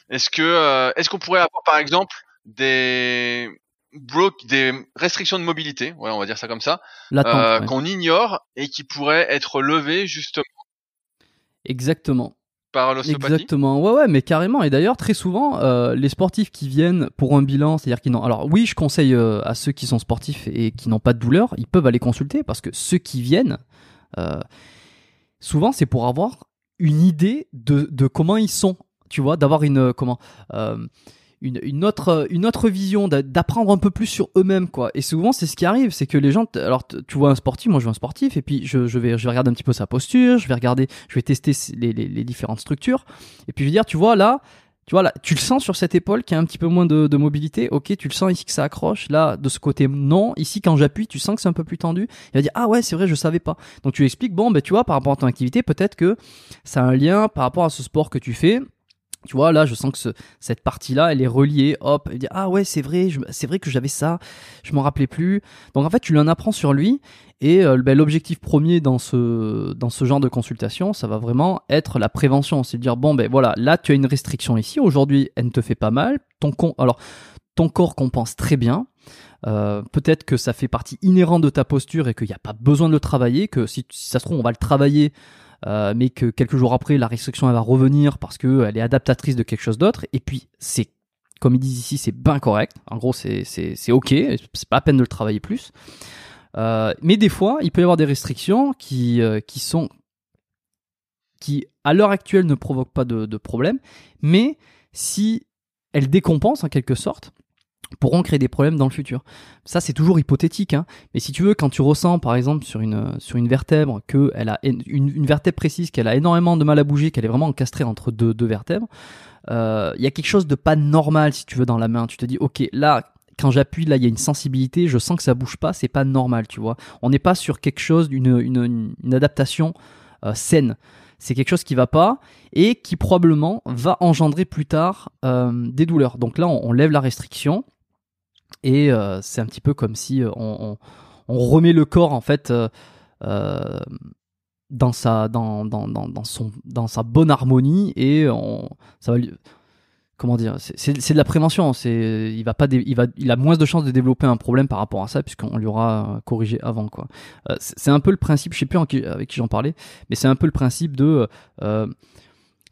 Speaker 1: Est-ce que est-ce qu'on pourrait avoir par exemple des broke des restrictions de mobilité, ouais, on va dire ça comme ça, euh, qu'on ignore et qui pourraient être levées justement.
Speaker 2: Exactement.
Speaker 1: Par l'ostéopathie.
Speaker 2: Exactement. Ouais, ouais, mais carrément. Et d'ailleurs, très souvent, euh, les sportifs qui viennent pour un bilan, c'est-à-dire qu'ils n'ont. Alors, oui, je conseille euh, à ceux qui sont sportifs et qui n'ont pas de douleur, ils peuvent aller consulter parce que ceux qui viennent, souvent, c'est pour avoir une idée de, de comment ils sont. Tu vois, d'avoir une comment une, une, autre une autre vision d'apprendre un peu plus sur eux-mêmes quoi et souvent c'est ce qui arrive c'est que les gens alors tu vois un sportif moi je vois un sportif et puis je, je vais je vais regarder un petit peu sa posture je vais regarder je vais tester les, les, les différentes structures et puis je vais dire tu vois là tu vois là, tu le sens sur cette épaule qui a un petit peu moins de, de, mobilité. Ok, tu le sens ici que ça accroche. Là, de ce côté, non. Ici, quand j'appuie, tu sens que c'est un peu plus tendu. Il va dire ah ouais, c'est vrai, je savais pas. Donc tu lui expliques bon, ben tu vois, par rapport à ton activité, peut-être que ça a un lien par rapport à ce sport que tu fais tu vois, là, je sens que ce, cette partie-là, elle est reliée. Hop, il dit ah ouais, c'est vrai, c'est vrai que j'avais ça, je m'en rappelais plus. Donc en fait, tu lui en apprends sur lui. Et euh, ben, l'objectif premier dans ce genre de consultation, ça va vraiment être la prévention, c'est de dire bon ben voilà, là tu as une restriction ici. Aujourd'hui, elle ne te fait pas mal. Ton alors ton corps compense très bien. Euh, peut-être que ça fait partie inhérente de ta posture et qu'il n'y a pas besoin de le travailler, que si, si, ça se trouve on va le travailler euh, mais que quelques jours après, la restriction elle va revenir parce qu'elle est adaptatrice de quelque chose d'autre. Et puis, c'est, comme ils disent ici, c'est bien correct. En gros, c'est, c'est, c'est ok, c'est pas à peine de le travailler plus. Euh, mais des fois, il peut y avoir des restrictions qui, euh, qui sont qui à l'heure actuelle ne provoquent pas de, de problème, mais si elles décompensent en quelque sorte, pourront créer des problèmes dans le futur. Ça, c'est toujours hypothétique. Hein. Mais si tu veux, quand tu ressens, par exemple, sur une, sur une vertèbre, qu'elle a une, vertèbre précise, qu'elle a énormément de mal à bouger, qu'elle est vraiment encastrée entre deux, deux vertèbres, euh, il y a quelque chose de pas normal, si tu veux, dans la main. Tu te dis, ok, là, quand j'appuie, là, il y a une sensibilité, je sens que ça bouge pas, c'est pas normal, tu vois. On n'est pas sur quelque chose une, une, adaptation euh, saine c'est quelque chose qui va pas et qui probablement va engendrer plus tard euh, des douleurs. Donc là, on lève la restriction, et euh, c'est un petit peu comme si euh, on, remet le corps en fait euh, dans sa dans, dans, dans, son dans sa bonne harmonie et on ça va comment dire c'est de la prévention c'est il va pas il va il a moins de chances de développer un problème par rapport à ça puisqu'on lui aura corrigé avant quoi. C'est un peu le principe je sais plus avec qui j'en parlais mais c'est un peu le principe de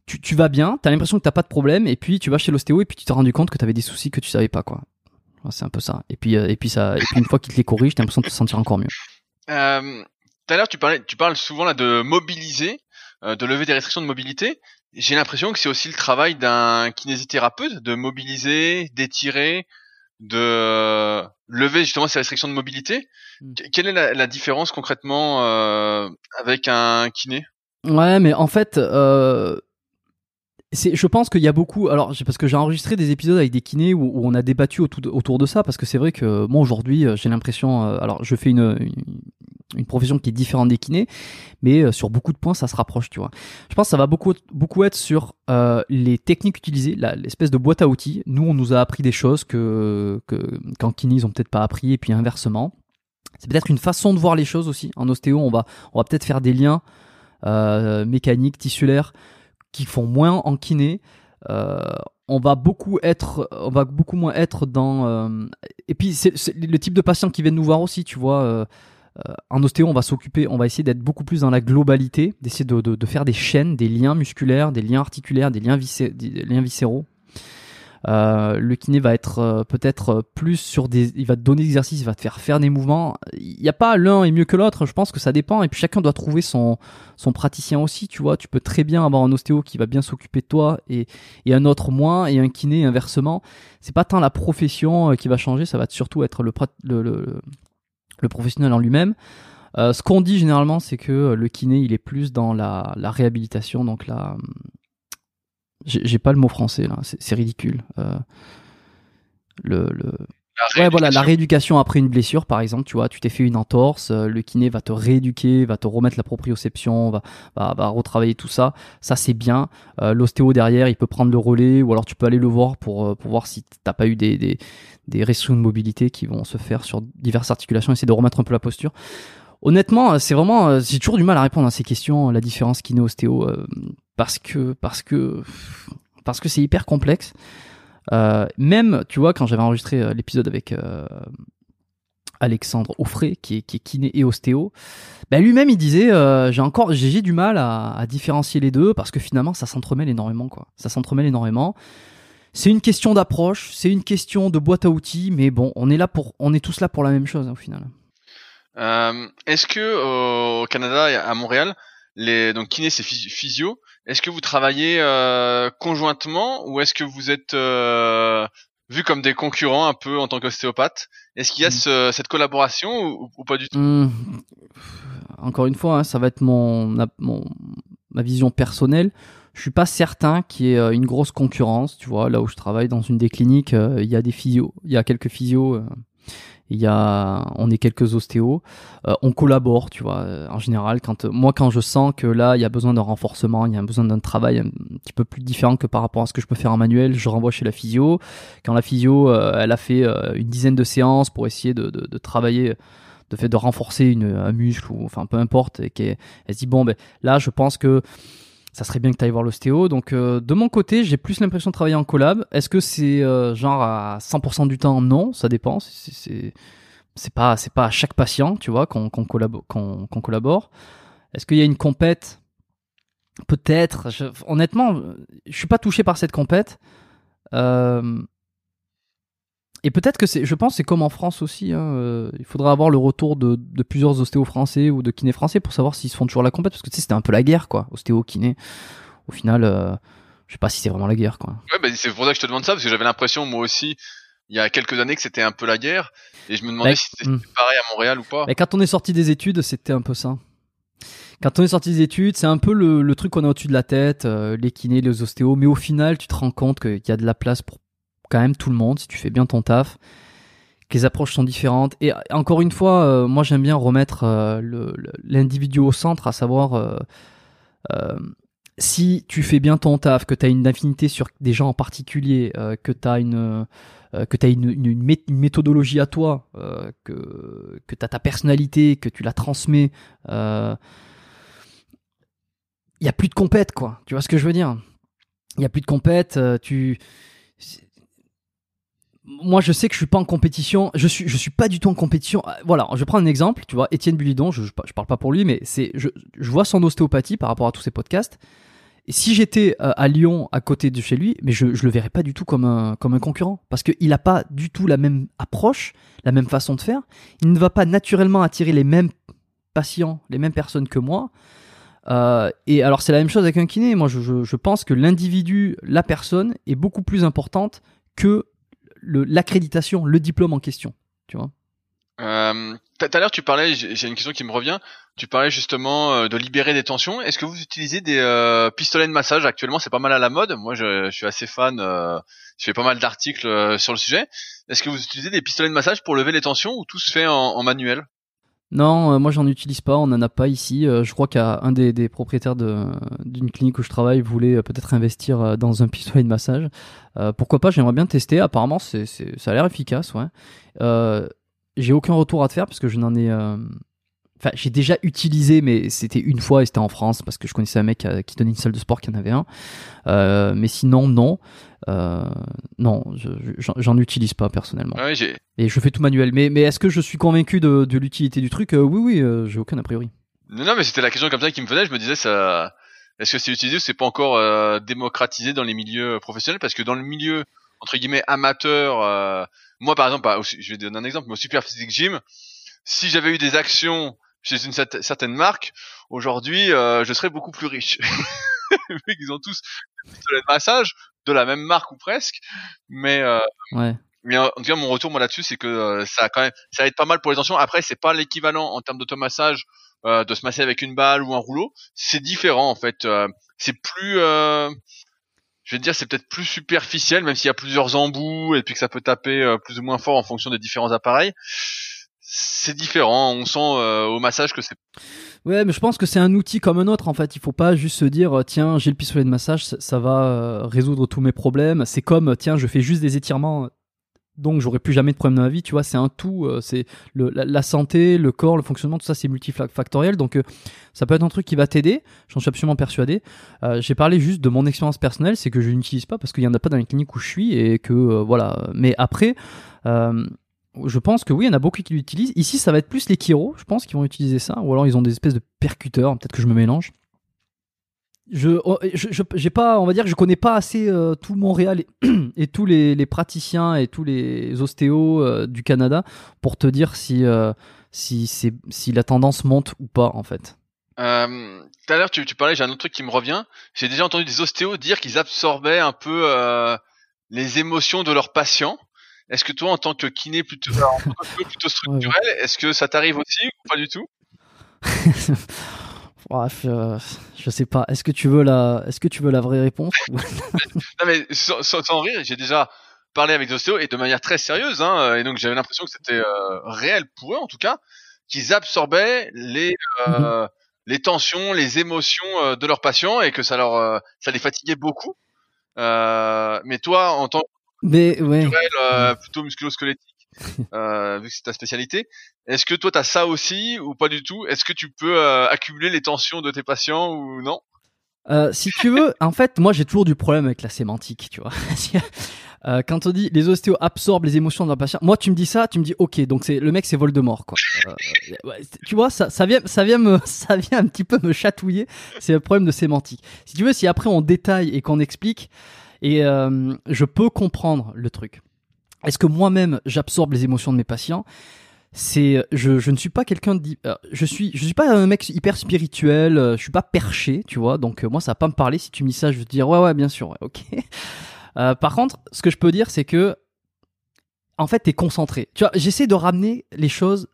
Speaker 2: tu, tu, vas bien t'as l'impression que t'as pas de problème et puis tu vas chez l'ostéo et puis tu t'es rendu compte que t'avais des soucis que tu savais pas quoi c'est un peu ça et puis euh, et puis ça et puis une fois qu'il te les corrige t'as l'impression de te sentir encore mieux
Speaker 1: euh, tout à l'heure tu parlais tu parles souvent là de mobiliser de lever des restrictions de mobilité j'ai l'impression que c'est aussi le travail d'un kinésithérapeute de mobiliser, d'étirer, de euh, lever justement ces restrictions de mobilité. Hmm. Quelle est la, différence concrètement euh, avec un kiné?
Speaker 2: Ouais, mais en fait, euh, je pense qu'il y a beaucoup. Alors, parce que j'ai enregistré des épisodes avec des kinés où, on a débattu autour, de ça, parce que c'est vrai que moi aujourd'hui, euh, j'ai l'impression. Euh, alors, je fais une, une, profession qui est différente des kinés, mais euh, sur beaucoup de points, ça se rapproche, tu vois. Je pense que ça va beaucoup, beaucoup être sur les techniques utilisées, l'espèce de boîte à outils. Nous, on nous a appris des choses que qu'en kiné, ils ont peut-être pas appris, et puis inversement. C'est peut-être une façon de voir les choses aussi. En ostéo, on va, on va peut-être faire des liens mécaniques, tissulaires qui font moins en kiné. Euh, on va beaucoup être, on va beaucoup moins être dans. Euh, et puis c'est le type de patient qui viennent nous voir aussi, tu vois. Euh, en ostéo, on va s'occuper, on va essayer d'être beaucoup plus dans la globalité, d'essayer de, de, faire des chaînes, des liens musculaires, des liens articulaires, des liens, des liens viscéraux. Euh, le kiné va être euh, peut-être plus sur des, il va te donner des exercices, il va te faire faire des mouvements. Il n'y a pas l'un est mieux que l'autre. Je pense que ça dépend. Et puis chacun doit trouver son son praticien aussi. Tu vois, tu peux très bien avoir un ostéo qui va bien s'occuper de toi et, et un autre moins et un kiné inversement. C'est pas tant la profession euh, qui va changer, ça va surtout être le le, le, professionnel en lui-même. Euh, ce qu'on dit généralement, c'est que le kiné, il est plus dans la, la réhabilitation, donc la, j'ai pas le mot français là, c'est ridicule. Euh, le, le... La ouais, voilà, la rééducation après une blessure, par exemple, tu vois, tu t'es fait une entorse, euh, le kiné va te rééduquer, va te remettre la proprioception, va, va, va retravailler tout ça. Ça, c'est bien. Euh, L'ostéo derrière, il peut prendre le relais, ou alors tu peux aller le voir pour, pour voir si t'as pas eu des, des, des restrictions de mobilité qui vont se faire sur diverses articulations, essayer de remettre un peu la posture. Honnêtement, c'est vraiment, j'ai toujours du mal à répondre à ces questions, la différence kiné-ostéo parce que parce que parce que c'est hyper complexe. Euh, même, tu vois, quand j'avais enregistré euh, l'épisode avec euh, Alexandre Offray, qui est, qui est kiné et ostéo, ben lui-même il disait j'ai encore j'ai du mal à, à, différencier les deux parce que finalement ça s'entremêle énormément quoi. Ça s'entremêle énormément. C'est une question d'approche, c'est une question de boîte à outils, mais bon, on est là pour on est tous là pour la même chose hein, au final.
Speaker 1: Est-ce que au Canada, à Montréal, les donc kiné c'est physio, est-ce que vous travaillez euh, conjointement ou est-ce que vous êtes euh, vu comme des concurrents un peu en tant qu'ostéopathe? Est-ce qu'il y a mmh. cette collaboration ou, pas du tout? Mmh.
Speaker 2: Encore une fois, hein, ça va être mon, ma vision personnelle. Je suis pas certain qu'il y ait euh, une grosse concurrence. Tu vois, là où je travaille dans une des cliniques, il y a des physios, il y a quelques physios il y a, on est quelques ostéos, euh, on collabore, tu vois. Euh, en général, quand moi quand je sens que là il y a besoin d'un renforcement, il y a besoin d'un travail un petit peu plus différent que par rapport à ce que je peux faire en manuel, je renvoie chez la physio. Quand la physio, euh, elle a fait une dizaine de séances pour essayer de, de, de travailler de fait de renforcer une, un muscle ou enfin peu importe et qu'elle elle se dit bon ben là je pense que ça serait bien que tu ailles voir l'ostéo. Donc euh, de mon côté, j'ai plus l'impression de travailler en collab. Est-ce que c'est euh, genre à 100% du temps? Non, ça dépend. C'est pas c'est pas à chaque patient, tu vois, qu'on collabore. collabore. Est-ce qu'il y a une compète? Peut-être. Honnêtement, je suis pas touché par cette compète. Euh, et peut-être que c'est, je pense, c'est comme en France aussi. Hein, euh, il faudra avoir le retour de, de, plusieurs ostéos français ou de kinés français pour savoir s'ils se font toujours la compète, parce que tu sais, c'était un peu la guerre, quoi. Ostéo, kiné. Au final, euh, je sais pas si c'est vraiment la guerre, quoi.
Speaker 1: Ouais, bah, c'est pour ça que je te demande ça, parce que j'avais l'impression, moi aussi, il y a quelques années, que c'était un peu la guerre, et je me demandais si c'était hmm. pareil à Montréal ou pas.
Speaker 2: Mais quand on est sorti des études, c'était un peu ça. Quand on est sorti des études, c'est un peu le, le truc qu'on a au-dessus de la tête, euh, les kinés, les ostéos, mais au final, tu te rends compte qu'il y a de la place pour quand même tout le monde si tu fais bien ton taf que les approches sont différentes. Et encore une fois euh, moi j'aime bien remettre euh, l'individu au centre à savoir euh, si tu fais bien ton taf que tu as une affinité sur des gens en particulier que tu as une que une, méthodologie à toi que que tu as ta personnalité que tu la transmets il y a plus de compète quoi. Tu vois ce que je veux dire? Il y a plus de compète tu moi je sais que je suis pas en compétition, je suis je suis pas du tout en compétition. Euh, voilà, je prends un exemple, tu vois, Étienne Bulidon, je, je, parle pas pour lui, mais c'est je, vois son ostéopathie par rapport à tous ses podcasts. Et si j'étais euh, à Lyon à côté de chez lui, mais je je le verrais pas du tout comme un comme un concurrent parce qu'il a pas du tout la même approche, la même façon de faire. Il ne va pas naturellement attirer les mêmes patients, les mêmes personnes que moi. Euh, et alors c'est la même chose avec un kiné. Moi je pense que l'individu, la personne est beaucoup plus importante que l'accréditation, le, diplôme en question, tu vois.
Speaker 1: Euh, tout à l'heure, tu parlais, j'ai une question qui me revient. Tu parlais justement euh, de libérer des tensions. Est-ce que vous utilisez des euh, pistolets de massage actuellement? C'est pas mal à la mode. Moi, je, je suis assez fan. Euh, je fais pas mal d'articles sur le sujet. Est-ce que vous utilisez des pistolets de massage pour lever les tensions ou tout se fait en, en manuel?
Speaker 2: Non, euh, moi j'en utilise pas, on en a pas ici. Euh, je crois qu'un des, des, propriétaires d'une clinique où je travaille voulait euh, peut-être investir dans un pistolet de massage. pourquoi pas, j'aimerais bien tester. Apparemment, c'est, ça a l'air efficace, ouais. j'ai aucun retour à te faire parce que je n'en ai Enfin, j'ai déjà utilisé, mais c'était une fois et c'était en France parce que je connaissais un mec euh, qui donnait une salle de sport qui en avait un. Euh, mais sinon, non. Euh, non, j'en utilise pas personnellement.
Speaker 1: Ouais,
Speaker 2: et je fais tout manuel. Mais, mais est-ce que je suis convaincu de, de l'utilité du truc? Oui, oui, j'ai aucun a priori.
Speaker 1: Non, non, mais c'était la question comme ça qui me venait. Je me disais, ça, est-ce que c'est utilisé ou c'est pas encore démocratisé dans les milieux professionnels? Parce que dans le milieu entre guillemets amateur, moi par exemple, bah, je vais donner un exemple, mais au Super Physique Gym, si j'avais eu des actions chez une certaine marque, aujourd'hui, euh, je serais beaucoup plus riche. [laughs] Ils ont tous de massage de la même marque ou presque, mais euh,
Speaker 2: ouais.
Speaker 1: mais en tout cas mon retour moi là-dessus c'est que euh, ça quand même ça aide pas mal pour les tensions. Après c'est pas l'équivalent en termes d'automassage euh, de se masser avec une balle ou un rouleau, c'est différent en fait. Euh, c'est plus je vais te dire c'est peut-être plus superficiel même s'il y a plusieurs embouts et puis que ça peut taper plus ou moins fort en fonction des différents appareils c'est différent. On sent euh, au massage que c'est.
Speaker 2: Ouais, mais je pense que c'est un outil comme un autre en fait. Il faut pas juste se dire tiens j'ai le pistolet de massage, ça, va euh, résoudre tous mes problèmes. C'est comme tiens je fais juste des étirements, donc j'aurai plus jamais de problème dans ma vie. Tu vois, c'est un tout. Euh, c'est la, santé, le corps, le fonctionnement, tout ça c'est multifactoriel. Donc ça peut être un truc qui va t'aider. J'en suis absolument persuadé. j'ai parlé juste de mon expérience personnelle, c'est que je n'utilise pas parce qu'il y en a pas dans les cliniques où je suis et que voilà. Mais après je pense que oui, il y en a beaucoup qui l'utilisent. Ici, ça va être plus les Kiro, je pense, qui vont utiliser ça. Ou alors ils ont des espèces de percuteurs. Peut-être que je me mélange. Je, oh, pas, on va dire que je connais pas assez euh, tout Montréal et, [clears throat] tous les, praticiens et tous les ostéos euh, du Canada pour te dire si, euh, si, si la tendance monte ou pas, en fait.
Speaker 1: tout à l'heure, tu parlais, j'ai un autre truc qui me revient. J'ai déjà entendu des ostéos dire qu'ils absorbaient un peu les émotions de leurs patients. Est-ce que toi, en tant que kiné plutôt, [laughs] plutôt structurel, est-ce que ça t'arrive aussi ou pas du tout? [laughs]
Speaker 2: Bref, euh, je sais pas. Est-ce que tu veux la, est-ce que tu veux la vraie réponse [laughs]
Speaker 1: Non mais sans, sans, rire, j'ai déjà parlé avec des ostéos et de manière très sérieuse, hein, et donc j'avais l'impression que c'était euh, réel pour eux en tout cas, qu'ils absorbaient les euh, mhm. les tensions, les émotions de leurs patients et que ça leur ça les fatiguait beaucoup. mais toi, en tant
Speaker 2: mais ouais.
Speaker 1: Euh, plutôt musculo-squelettique, [laughs] euh, vu que c'est ta spécialité. Est-ce que toi t'as ça aussi ou pas du tout? Est-ce que tu peux euh, accumuler les tensions de tes patients ou non?
Speaker 2: Euh, si tu veux, en fait, moi j'ai toujours du problème avec la sémantique, tu vois. [laughs] Euh, quand on dit les ostéos absorbent les émotions d'un patient, moi tu me dis ça, tu me dis ok, donc c'est le mec c'est Voldemort quoi. Euh, tu vois, ça, ça vient, ça vient me, [laughs] ça vient un petit peu me chatouiller. C'est un problème de sémantique. Si tu veux, si après on détaille et qu'on explique, et euh, je peux comprendre le truc. Est-ce que moi-même j'absorbe les émotions de mes patients? C'est je, je ne suis pas quelqu'un de euh, je suis je suis pas un mec hyper spirituel euh, je suis pas perché tu vois donc moi ça va pas me parler si tu me dis ça je vais te dire ouais ouais bien sûr ok. [laughs] Par contre ce que je peux dire c'est que en fait t'es concentré. Tu vois j'essaie de ramener les choses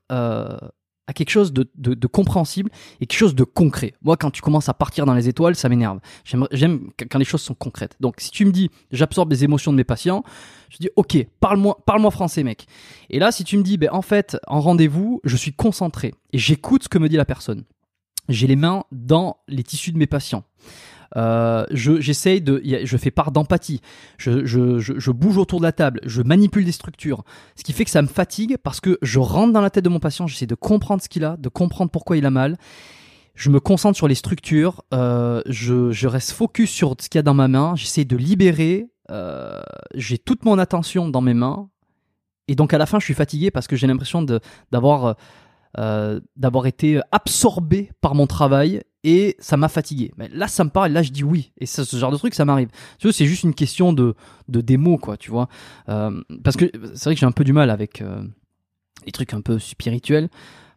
Speaker 2: à quelque chose de, de, compréhensible et quelque chose de concret. Moi, quand tu commences à partir dans les étoiles, ça m'énerve. J'aime quand les choses sont concrètes. Donc, si tu me dis, j'absorbe les émotions de mes patients, je dis, ok, parle-moi, parle-moi français, mec. Et là, si tu me dis, ben, en fait, en rendez-vous, je suis concentré et j'écoute ce que me dit la personne. J'ai les mains dans les tissus de mes patients. Euh, je j'essaye de, je fais part d'empathie. Je, je, je, bouge autour de la table, je manipule des structures, ce qui fait que ça me fatigue parce que je rentre dans la tête de mon patient, j'essaie de comprendre ce qu'il a, de comprendre pourquoi il a mal. Je me concentre sur les structures, euh, je, je reste focus sur ce qu'il y a dans ma main, j'essaie de libérer euh, j'ai toute mon attention dans mes mains. Et donc à la fin, je suis fatigué parce que j'ai l'impression d'avoir euh, d'avoir été absorbé par mon travail et ça m'a fatigué. Mais là, ça me parle, là, je dis oui. Et ça, ce genre de truc, ça m'arrive. Tu vois, c'est juste une question de, de démo, quoi, tu vois. Euh, parce que c'est vrai que j'ai un peu du mal avec euh, les trucs un peu spirituels.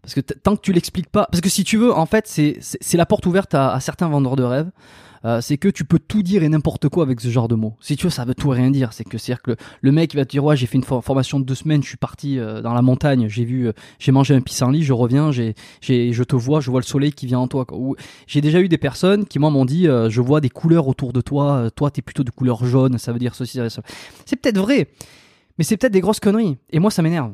Speaker 2: Parce que tant que tu l'expliques pas, parce que si tu veux, en fait, c'est la porte ouverte à, à certains vendeurs de rêves. Euh, c'est que tu peux tout dire et n'importe quoi avec ce genre de mots. Si tu veux, ça veut tout et rien dire. C'est que c'est que le, mec va te dire ouais, j'ai fait une formation de deux semaines, je suis parti euh, dans la montagne, j'ai vu, euh, j'ai mangé un pissenlit, je reviens, j'ai, j'ai, je te vois, je vois le soleil qui vient en toi. J'ai déjà eu des personnes qui moi m'ont dit je vois des couleurs autour de toi, toi t'es plutôt de couleur jaune, ça veut dire ceci, ça. C'est peut-être vrai, mais c'est peut-être des grosses conneries. Et moi ça m'énerve.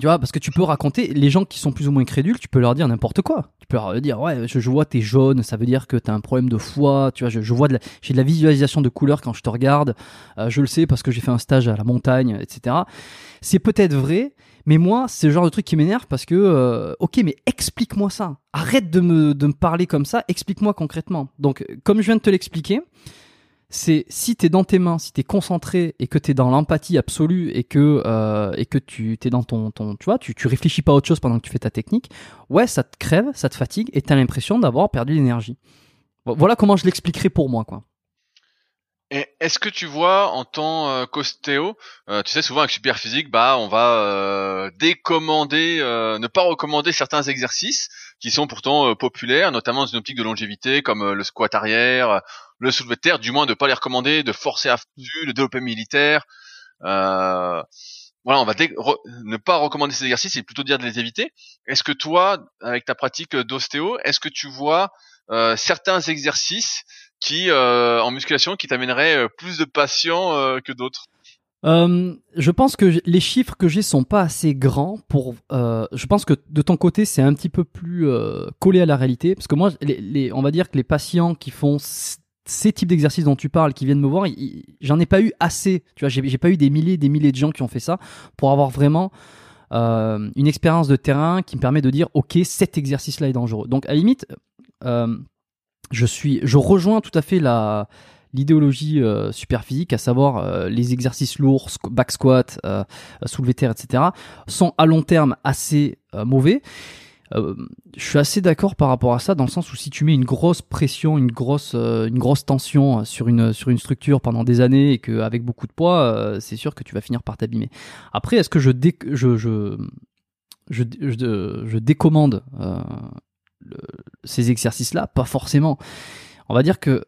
Speaker 2: Tu vois, parce que tu peux raconter, les gens qui sont plus ou moins crédules, tu peux leur dire n'importe quoi. Tu peux leur dire, ouais, je, vois t'es jaune, ça veut dire que t'as un problème de foie, tu vois, je, vois de j'ai de la visualisation de couleurs quand je te regarde, euh, je le sais parce que j'ai fait un stage à la montagne, etc. C'est peut-être vrai, mais moi, c'est le genre de truc qui m'énerve parce que, euh, ok, mais explique-moi ça. Arrête de me, de me parler comme ça, explique-moi concrètement. Donc, comme je viens de te l'expliquer, c'est si tu es dans tes mains, si tu es concentré et que tu es dans l'empathie absolue et que euh, et que tu es dans ton ton tu vois, tu tu réfléchis pas à autre chose pendant que tu fais ta technique, ouais, ça te crève, ça te fatigue et tu as l'impression d'avoir perdu l'énergie. Voilà comment je l'expliquerai pour moi quoi.
Speaker 1: Est-ce que tu vois en tant euh, qu'ostéo, euh, tu sais souvent avec Superphysique, bah on va euh, décommander, ne pas recommander certains exercices qui sont pourtant populaires, notamment dans une optique de longévité comme le squat arrière, le soulevé de terre, du moins de pas les recommander, de forcer à dessus, le développé militaire. voilà, on va ne pas recommander ces exercices et plutôt dire de les éviter. Est-ce que toi, avec ta pratique d'ostéo, est-ce que tu vois certains exercices qui euh, en musculation qui t'amènerait euh, plus de patients euh, que d'autres?
Speaker 2: Je pense que les chiffres que j'ai sont pas assez grands pour. je pense que de ton côté c'est un petit peu plus collé à la réalité parce que moi, les, on va dire que les patients qui font ces types d'exercices dont tu parles, qui viennent me voir, j'en ai pas eu assez. Tu vois, j'ai pas eu des milliers, des milliers de gens qui ont fait ça pour avoir vraiment une expérience de terrain qui me permet de dire, ok, cet exercice-là est dangereux. Donc à la limite, je suis, je rejoins tout à fait la l'idéologie euh, super physique, à savoir euh, les exercices lourds, back squat, euh, soulevé terre, etc., sont à long terme assez euh, je suis assez d'accord par rapport à ça, dans le sens où si tu mets une grosse pression, une grosse, une grosse tension sur une, sur une structure pendant des années et qu'avec beaucoup de poids, c'est sûr que tu vas finir par t'abîmer. Après, est-ce que je, je, je, je, je, je décommande ces exercices-là? Pas forcément. On va dire que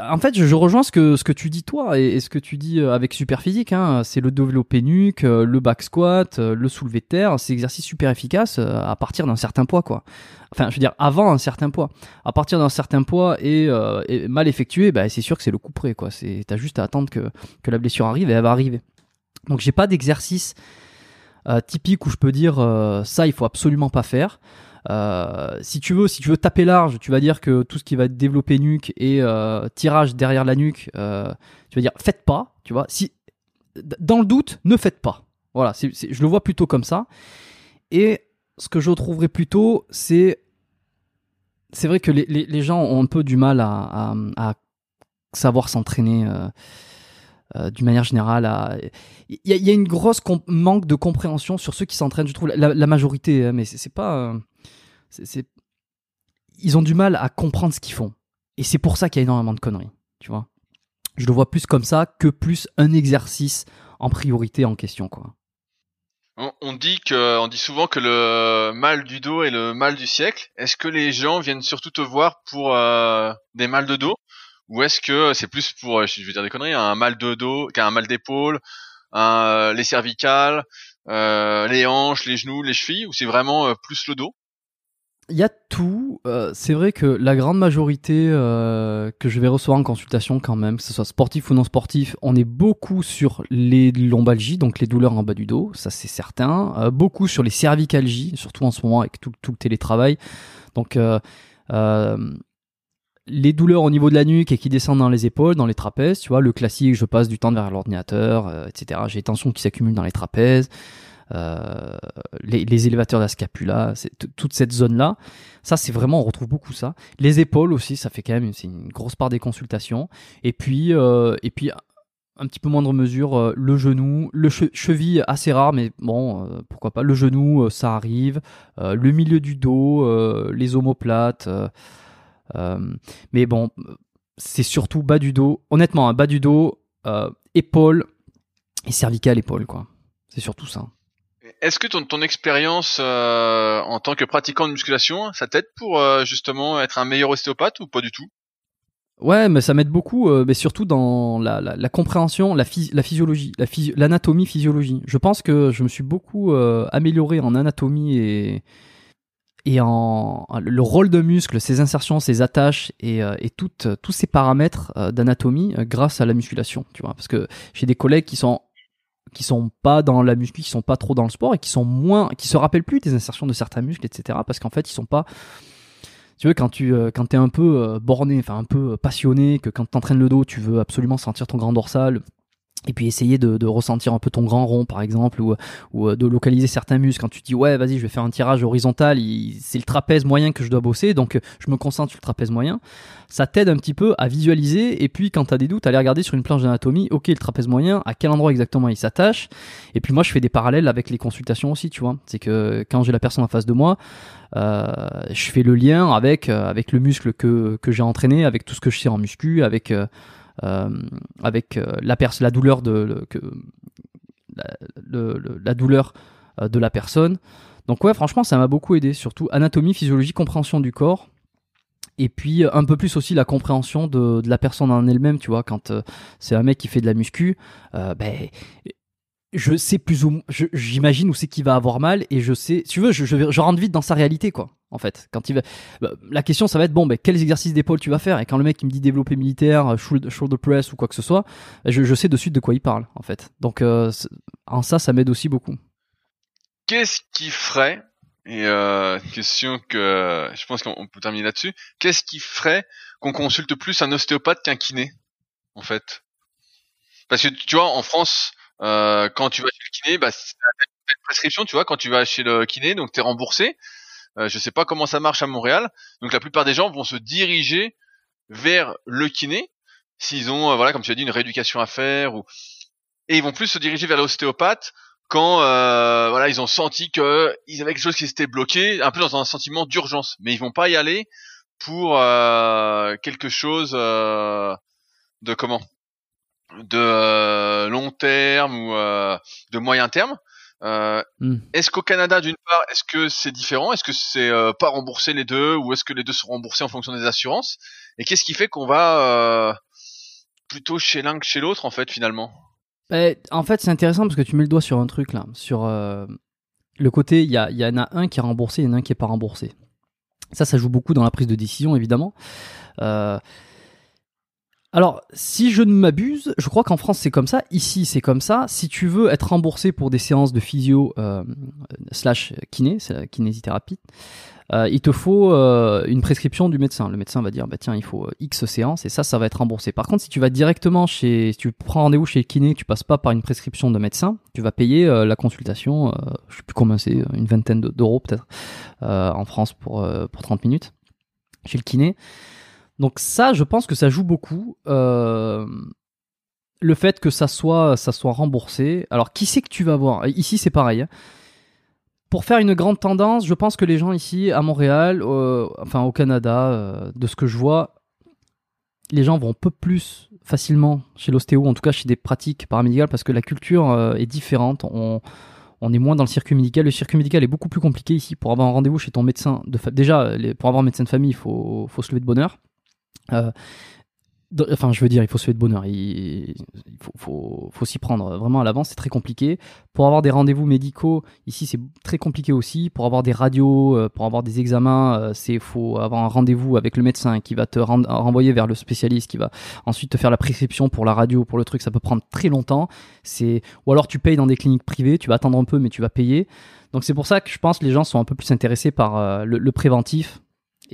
Speaker 2: en fait, je, rejoins ce que, tu dis toi et, ce que tu dis euh, avec super physique. Hein. C'est le développé nuque, euh, le back squat, euh, le soulevé de terre. C'est exercices super efficaces à partir d'un certain poids, quoi. Enfin, je veux dire, avant un certain poids. À partir d'un certain poids et, mal effectué, bah, c'est sûr que c'est le coup près, quoi. C'est, t'as juste à attendre que, que la blessure arrive et elle va arriver. Donc, j'ai pas d'exercice typique où je peux dire ça, il faut absolument pas faire. Euh, si tu veux, si tu veux taper large, tu vas dire que tout ce qui va être développer nuque et euh, tirage derrière la nuque, euh, tu vas dire faites pas, tu vois. Si dans le doute, ne faites pas. Voilà, je le vois plutôt comme ça. Et ce que je trouverais plutôt, c'est c'est vrai que les, gens ont un peu du mal à, savoir s'entraîner. d'une manière générale, il y, a une grosse manque de compréhension sur ceux qui s'entraînent. Je trouve la, la majorité, hein, mais c'est pas ils ont du mal à comprendre ce qu'ils font. Et c'est pour ça qu'il y a énormément de conneries, tu vois. Je le vois plus comme ça que plus un exercice en priorité en question, quoi.
Speaker 1: On, dit que, on dit souvent que le mal du dos est le mal du siècle. Est-ce que les gens viennent surtout te voir pour euh, des mal de dos, ou est-ce que c'est plus pour, je vais dire des conneries, un mal de dos, qu'un mal d'épaule, les cervicales, euh, les hanches, les genoux, les chevilles, ou c'est vraiment euh, plus le dos?
Speaker 2: Il y a tout. Euh, c'est vrai que la grande majorité euh, que je vais recevoir en consultation quand même, que ce soit sportif ou non sportif, on est beaucoup sur les lombalgies, donc les douleurs en bas du dos, ça c'est certain. Euh, beaucoup sur les cervicalgies, surtout en ce moment avec tout, le télétravail. Donc les douleurs au niveau de la nuque et qui descendent dans les épaules, dans les trapèzes, tu vois, le classique, je passe du temps derrière l'ordinateur, etc. J'ai les tensions qui s'accumulent dans les trapèzes. Les, élévateurs de la scapula, toute cette zone-là. Ça, c'est vraiment, on retrouve beaucoup ça. Les épaules aussi, ça fait quand même une grosse part des consultations. Et puis, et puis un petit peu moindre mesure le genou, le cheville assez rare, mais bon, pourquoi pas. Le genou, ça arrive. le milieu du dos, les omoplates. mais bon, c'est surtout bas du dos. Honnêtement, hein, bas du dos, euh, épaule et cervical épaule, quoi. C'est surtout ça.
Speaker 1: Est-ce que ton, expérience euh, en tant que pratiquant de musculation, ça t'aide pour euh, justement être un meilleur ostéopathe ou pas du tout?
Speaker 2: Ouais, mais ça m'aide beaucoup, mais surtout dans la, la, compréhension, la, la physiologie, l'anatomie, physiologie. Je pense que je me suis beaucoup amélioré en anatomie et, et en le rôle de muscle, ses insertions, ses attaches et, euh, et toutes, tous ces paramètres euh, d'anatomie euh, grâce à la musculation, tu vois. Parce que j'ai des collègues qui sont qui sont pas dans la muscu, qui sont pas trop dans le sport et qui sont moins, qui se rappellent plus des insertions de certains muscles, etc. Parce qu'en fait, ils sont pas tu veux, quand tu quand es un peu borné, enfin un peu passionné, que quand tu entraînes le dos, tu veux absolument sentir ton grand dorsal, et puis essayer de, de, ressentir un peu ton grand rond par exemple ou, ou euh, de localiser certains muscles. Quand tu dis ouais vas-y je vais faire un tirage horizontal c'est le trapèze moyen que je dois bosser donc je me concentre sur le trapèze moyen. Ça t'aide un petit peu à visualiser et puis quand tu as des doutes aller regarder sur une planche d'anatomie. Ok le trapèze moyen à quel endroit exactement il s'attache? Et puis moi je fais des parallèles avec les consultations aussi tu vois. C'est que quand j'ai la personne en face de moi euh, je fais le lien avec euh, avec le muscle que, que j'ai entraîné avec tout ce que je sais en muscu avec euh, euh, avec euh, la, la douleur de la, douleur euh, de la personne. Donc ouais, franchement, ça m'a beaucoup aidé, surtout anatomie, physiologie, compréhension du corps. Et puis un peu plus aussi la compréhension de, de la personne en elle-même, tu vois, quand c'est un mec qui fait de la muscu, ben je sais plus ou j'imagine où c'est qu'il va avoir mal et je sais, tu veux, je, rentre vite dans sa réalité, quoi. En fait, quand il va, bah, la question ça va être bon, ben quels exercices d'épaule tu vas faire? Et quand le mec il me dit développer militaire, euh, shoulder, press ou quoi que ce soit, je, je sais de suite de quoi il parle, en fait. Donc euh, en ça, ça m'aide aussi beaucoup.
Speaker 1: Qu'est-ce qui ferait et euh, question que je pense qu'on peut terminer là-dessus. Qu'est-ce qui ferait qu'on consulte plus un ostéopathe qu'un kiné, en fait? Parce que tu vois, en France, euh, quand tu vas chez le kiné, bah, c'est une prescription, tu vois, quand tu vas chez le kiné, donc tu es remboursé. Euh, je sais pas comment ça marche à Montréal. Donc la plupart des gens vont se diriger vers le kiné s'ils ont, euh, voilà, comme tu as dit, une rééducation à faire ou et ils vont plus se diriger vers l'ostéopathe quand euh, voilà ils ont senti que ils avaient quelque chose qui s'était bloqué, un peu dans un sentiment d'urgence. Mais ils vont pas y aller pour euh, quelque chose euh, de comment? De euh, long terme ou euh, de moyen terme. Euh, hmm. Est-ce qu'au Canada, d'une part, est-ce que c'est différent? Est-ce que c'est pas remboursé les deux ou est-ce que les deux sont remboursés en fonction des assurances? Et qu'est-ce qui fait qu'on va plutôt chez l'un que chez l'autre en fait finalement?
Speaker 2: Bah, En fait, c'est intéressant parce que tu mets le doigt sur un truc là, sur le côté, il y, y, en a un qui est remboursé, il y en a un qui est pas remboursé. Ça, ça joue beaucoup dans la prise de décision évidemment. Euh, alors, si je ne m'abuse, je crois qu'en France c'est comme ça, ici c'est comme ça. Si tu veux être remboursé pour des séances de physio euh, slash kiné, c'est la kinésithérapie, euh, il te faut euh, une prescription du médecin. Le médecin va dire bah tiens il faut X séances et ça ça va être remboursé. Par contre si tu vas directement chez, si tu prends rendez-vous chez le kiné, tu passes pas par une prescription de médecin, tu vas payer la consultation, je sais plus combien c'est, une vingtaine d'euros peut-être en France pour pour 30 minutes chez le kiné. Donc ça, je pense que ça joue beaucoup. Euh, le fait que ça soit, remboursé. Alors, qui c'est que tu vas voir? Ici, c'est pareil. Hein. Pour faire une grande tendance, je pense que les gens ici, à Montréal, euh, enfin au Canada, euh, de ce que je vois, les gens vont un peu plus facilement chez l'ostéo, en tout cas chez des pratiques paramédicales, parce que la culture est différente. On, est moins dans le circuit médical. Le circuit médical est beaucoup plus compliqué ici. Pour avoir un rendez-vous chez ton médecin, de déjà, pour avoir un médecin de famille, il faut, se lever de bonne. Euh, enfin, je veux dire, il faut se faire de bonheur. Il, faut, s'y prendre vraiment à l'avance. C'est très compliqué. Pour avoir des rendez-vous médicaux, ici, c'est très compliqué aussi. Pour avoir des radios, euh, pour avoir des examens, euh, c'est faut avoir un rendez-vous avec le médecin qui va te renvoyer vers le spécialiste, qui va ensuite te faire la prescription pour la radio, pour le truc. Ça peut prendre très longtemps. C'est ou alors tu payes dans des cliniques privées. Tu vas attendre un peu, mais tu vas payer. Donc c'est pour ça que je pense que les gens sont un peu plus intéressés par le préventif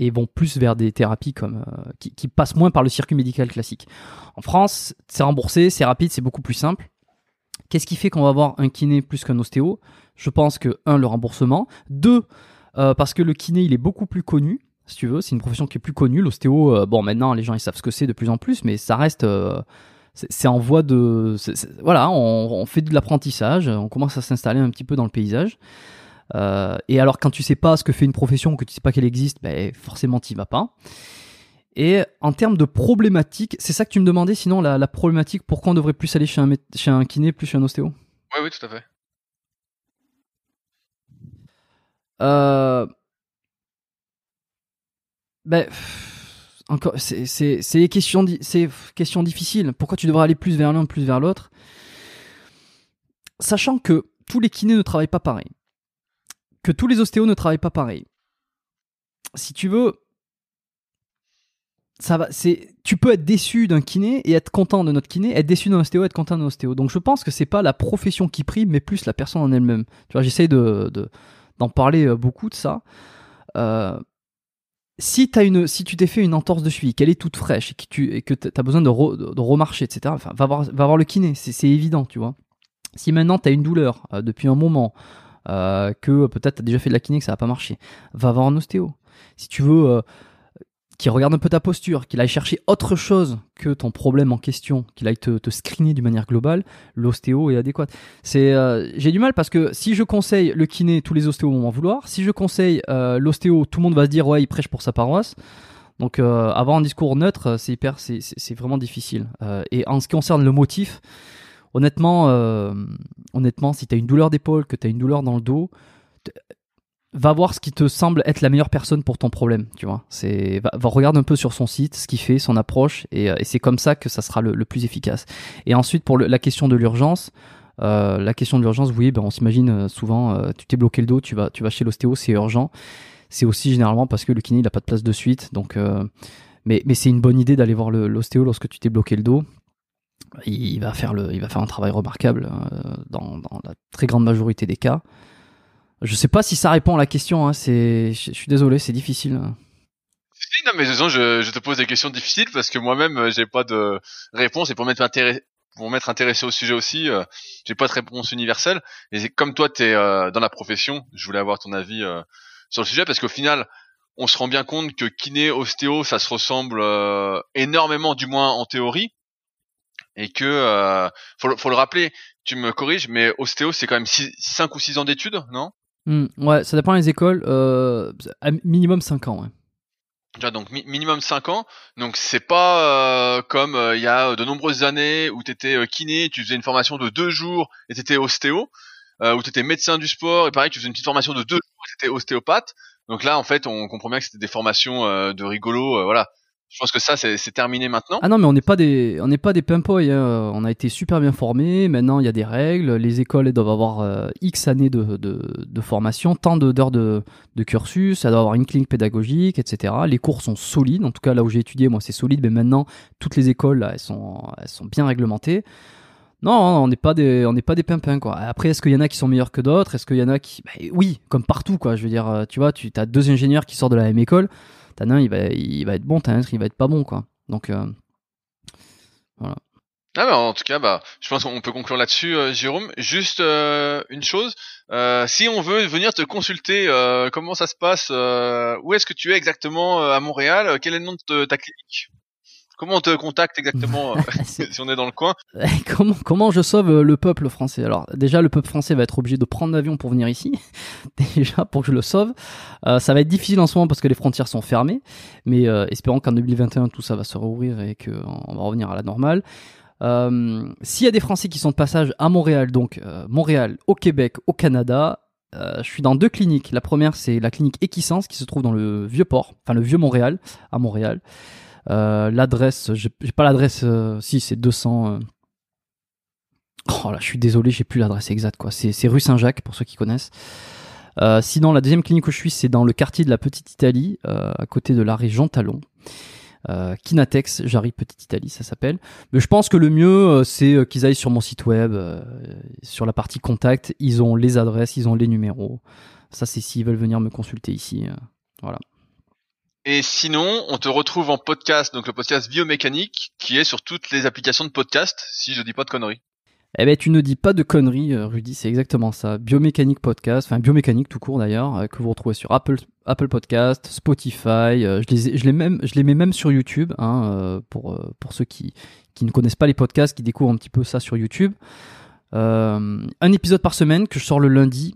Speaker 2: et vont plus vers des thérapies comme euh, qui, passent moins par le circuit médical classique. En France, c'est remboursé, c'est rapide, c'est beaucoup plus simple. Qu'est-ce qui fait qu'on va avoir un kiné plus qu'un ostéo? Je pense que, un, le remboursement. Deux, euh, parce que le kiné, il est beaucoup plus connu, si tu veux. C'est une profession qui est plus connue. L'ostéo, euh, bon, maintenant, les gens, ils savent ce que c'est de plus en plus, mais ça reste. C'est en voie de. voilà, on, fait de l'apprentissage, on commence à s'installer un petit peu dans le paysage. Et alors, quand tu sais pas ce que fait une profession, que tu sais pas qu'elle existe, ben, forcément, tu vas pas. Et en termes de problématique, c'est ça que tu me demandais, sinon, la, problématique, pourquoi on devrait plus aller chez un, chez un kiné, plus chez un ostéo?
Speaker 1: Oui, oui, tout à fait.
Speaker 2: Euh... Ben, encore, c'est des questions, questions difficiles. Pourquoi tu devrais aller plus vers l'un, plus vers l'autre? Sachant que tous les kinés ne travaillent pas pareil, que tous les ostéos ne travaillent pas pareil. Si tu veux, ça va, c'est, tu peux être déçu d'un kiné et être content de notre kiné, être déçu d'un ostéo et être content d'un ostéo. Donc je pense que c'est pas la profession qui prime, mais plus la personne en elle-même. Tu vois, j'essaye de, d'en parler euh, beaucoup de ça. Euh, si, as une, si tu t'es fait une entorse de cheville, qu'elle est toute fraîche et que tu et que as besoin de, remarcher, etc., enfin, va, voir, va voir le kiné, c'est évident, tu vois. Si maintenant tu as une douleur euh, depuis un moment, que peut-être tu as déjà fait de la kiné que ça va pas marcher, va voir un ostéo. Si tu veux qui regarde un peu ta posture, qu'il aille chercher autre chose que ton problème en question, qu'il aille te, screener d'une manière globale, l'ostéo est adéquat. C'est, euh, j'ai du mal parce que si je conseille le kiné, tous les ostéos vont m'en vouloir. Si je conseille euh, l'ostéo, tout le monde va se dire ouais, il prêche pour sa paroisse. Donc euh, avoir un discours neutre, c'est hyper, c'est, c'est vraiment difficile. et en ce qui concerne le motif, honnêtement, honnêtement, si tu as une douleur d'épaule, que tu as une douleur dans le dos, va voir ce qui te semble être la meilleure personne pour ton problème, tu vois. C'est va, regarde un peu sur son site ce qu'il fait, son approche, et, euh, c'est comme ça que ça sera le, plus efficace. Et ensuite pour la question de l'urgence, euh, la question de l'urgence, oui, ben on s'imagine euh, souvent, euh, tu t'es bloqué le dos, tu vas tu vas chez l'ostéo, c'est urgent. C'est aussi généralement parce que le kiné il a pas de place de suite, donc mais c'est une bonne idée d'aller voir l'ostéo lorsque tu t'es bloqué le dos. Il, va faire le, il va faire un travail remarquable dans, dans la très grande majorité des cas. Je sais pas si ça répond à la question. Hein. C'est, je suis désolé, c'est difficile.
Speaker 1: Non, mais de je, je te pose des questions difficiles parce que moi-même, euh, j'ai pas de réponse et pour m'être intéressé, pour m'être intéressé au sujet aussi, euh, j'ai pas de réponse universelle. Et comme toi, tu es euh, dans la profession, je voulais avoir ton avis sur le sujet parce qu'au final, on se rend bien compte que kiné, ostéo, ça se ressemble énormément, du moins en théorie, et que faut, faut le rappeler. Tu me corriges, mais ostéo, c'est quand même 5 ou 6 ans d'études, non?
Speaker 2: Hmm, ouais, ça dépend des écoles. Euh, minimum 5 ans, ouais.
Speaker 1: Déjà, donc minimum 5 ans. Donc c'est pas euh, comme euh, il y a de nombreuses années où tu étais kiné, tu faisais une formation de 2 jours et tu étais ostéo, où tu étais médecin du sport et pareil, tu faisais une petite formation de 2 jours et tu étais ostéopathe. Donc là, en fait, on comprend bien que c'était des formations de rigolo, voilà. Je pense que ça, c'est terminé maintenant.
Speaker 2: Ah non, mais on n'est pas des, on n'est pas des. Hein. On a été super bien formés. Maintenant, il y a des règles. Les écoles elles doivent avoir euh, X années de, de, formation, tant d'heures de, de, cursus. Ça doit avoir une clinique pédagogique, etc. Les cours sont solides. En tout cas, là où j'ai étudié, moi, c'est solide. Mais maintenant, toutes les écoles, là, elles sont, elles sont bien réglementées. Non, on n'est pas des, on n'est pas des pimpins quoi. Après, est-ce qu'il y en a qui sont meilleurs que d'autres? Est-ce qu'il y en a qui, bah, oui, comme partout quoi. Je veux dire, euh, tu vois, tu as deux ingénieurs qui sortent de la même école t'as un, il va, il va être bon, t'as un autre, il va être pas bon, quoi. Donc, euh, voilà.
Speaker 1: Ah en tout cas, bah, je pense qu'on peut conclure là-dessus, euh, Jérôme. Juste euh, une chose, si on veut venir te consulter, comment ça se passe Où est-ce que tu es exactement à Montréal Quel est le nom de ta clinique? Comment on te contacte exactement euh, [laughs] [laughs] si on est dans le coin [laughs]
Speaker 2: comment, comment je sauve euh, le peuple français? Alors déjà, le peuple français va être obligé de prendre l'avion pour venir ici. déjà, pour que je le sauve. Euh, ça va être difficile en ce moment parce que les frontières sont fermées. Mais espérons qu'en 2021, tout ça va se rouvrir et qu'on va revenir à la normale. S'il y a des Français qui sont de passage à Montréal, donc Montréal, au Québec, au Canada, je suis dans deux cliniques. La première, c'est la clinique Equisens qui se trouve dans le vieux port, enfin le vieux Montréal, à Montréal. Euh, l'adresse, j'ai pas l'adresse, euh, si c'est 200. Euh. Oh là, je suis désolé, j'ai plus l'adresse exacte quoi. C'est rue Saint-Jacques pour ceux qui connaissent. sinon, la deuxième clinique où je suis, c'est dans le quartier de la Petite Italie, à côté de la région Talon. Kinatex, j'arrive Petite Italie, ça s'appelle. Mais je pense que le mieux, c'est qu'ils aillent sur mon site web, sur la partie contact, ils ont les adresses, ils ont les numéros. Ça, c'est s'ils veulent venir me consulter ici. voilà.
Speaker 1: Et sinon, on te retrouve en podcast, donc le podcast biomécanique, qui est sur toutes les applications de podcast, si je dis pas de conneries.
Speaker 2: Eh ben, tu ne dis pas de conneries, euh, Rudy, c'est exactement ça. Biomécanique podcast, enfin biomécanique tout court d'ailleurs, euh, que vous retrouvez sur Apple, Apple Podcast, Spotify. euh, je, les, je, mets même sur YouTube, hein, pour, ceux qui, ne connaissent pas les podcasts, qui découvrent un petit peu ça sur YouTube. Un épisode par semaine que je sors le lundi.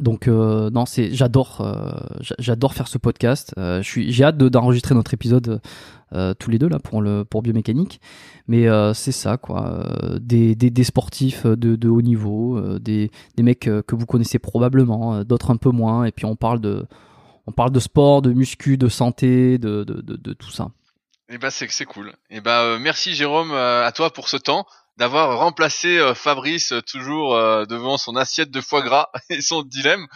Speaker 2: Donc euh, non, c'est j'adore, euh, j'a- j'adore faire ce podcast. Euh, je suis, j'ai hâte de- d'enregistrer notre épisode tous les deux là pour le pour biomécanique. Mais c'est ça quoi, des, des, des sportifs de, de haut niveau, des, des mecs que vous connaissez probablement, d'autres un peu moins. Et puis on parle de on parle de sport, de muscu, de santé, de de, de, tout ça.
Speaker 1: Et bah c'est cool. Et bah euh, merci Jérôme à toi pour ce temps d'avoir remplacé euh, Fabrice euh, toujours euh, devant son assiette de foie gras [laughs] et son dilemme.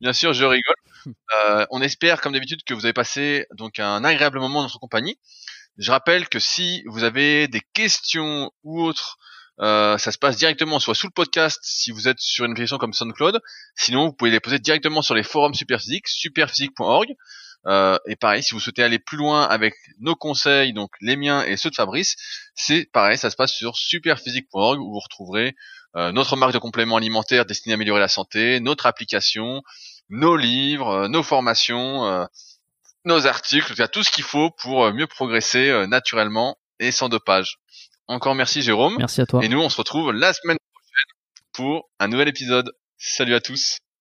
Speaker 1: Bien sûr, je rigole. [laughs] Euh, on espère comme d'habitude que vous avez passé donc un agréable moment dans notre compagnie. Je rappelle que si vous avez des questions ou autres, euh, ça se passe directement soit sous le podcast si vous êtes sur une application comme SoundCloud. Sinon, vous pouvez les poser directement sur les forums Superphysique, superphysique.org. Euh, et pareil, si vous souhaitez aller plus loin avec nos conseils, donc les miens et ceux de Fabrice, c'est pareil, ça se passe sur superphysique.org où vous retrouverez euh, notre marque de compléments alimentaires destinée à améliorer la santé, notre application, nos livres, euh, nos formations, euh, nos articles, tout ce qu'il faut pour euh, mieux progresser euh, naturellement et sans dopage. Encore merci Jérôme.
Speaker 2: Merci à toi.
Speaker 1: Et nous, on se retrouve la semaine prochaine pour un nouvel épisode. Salut à tous.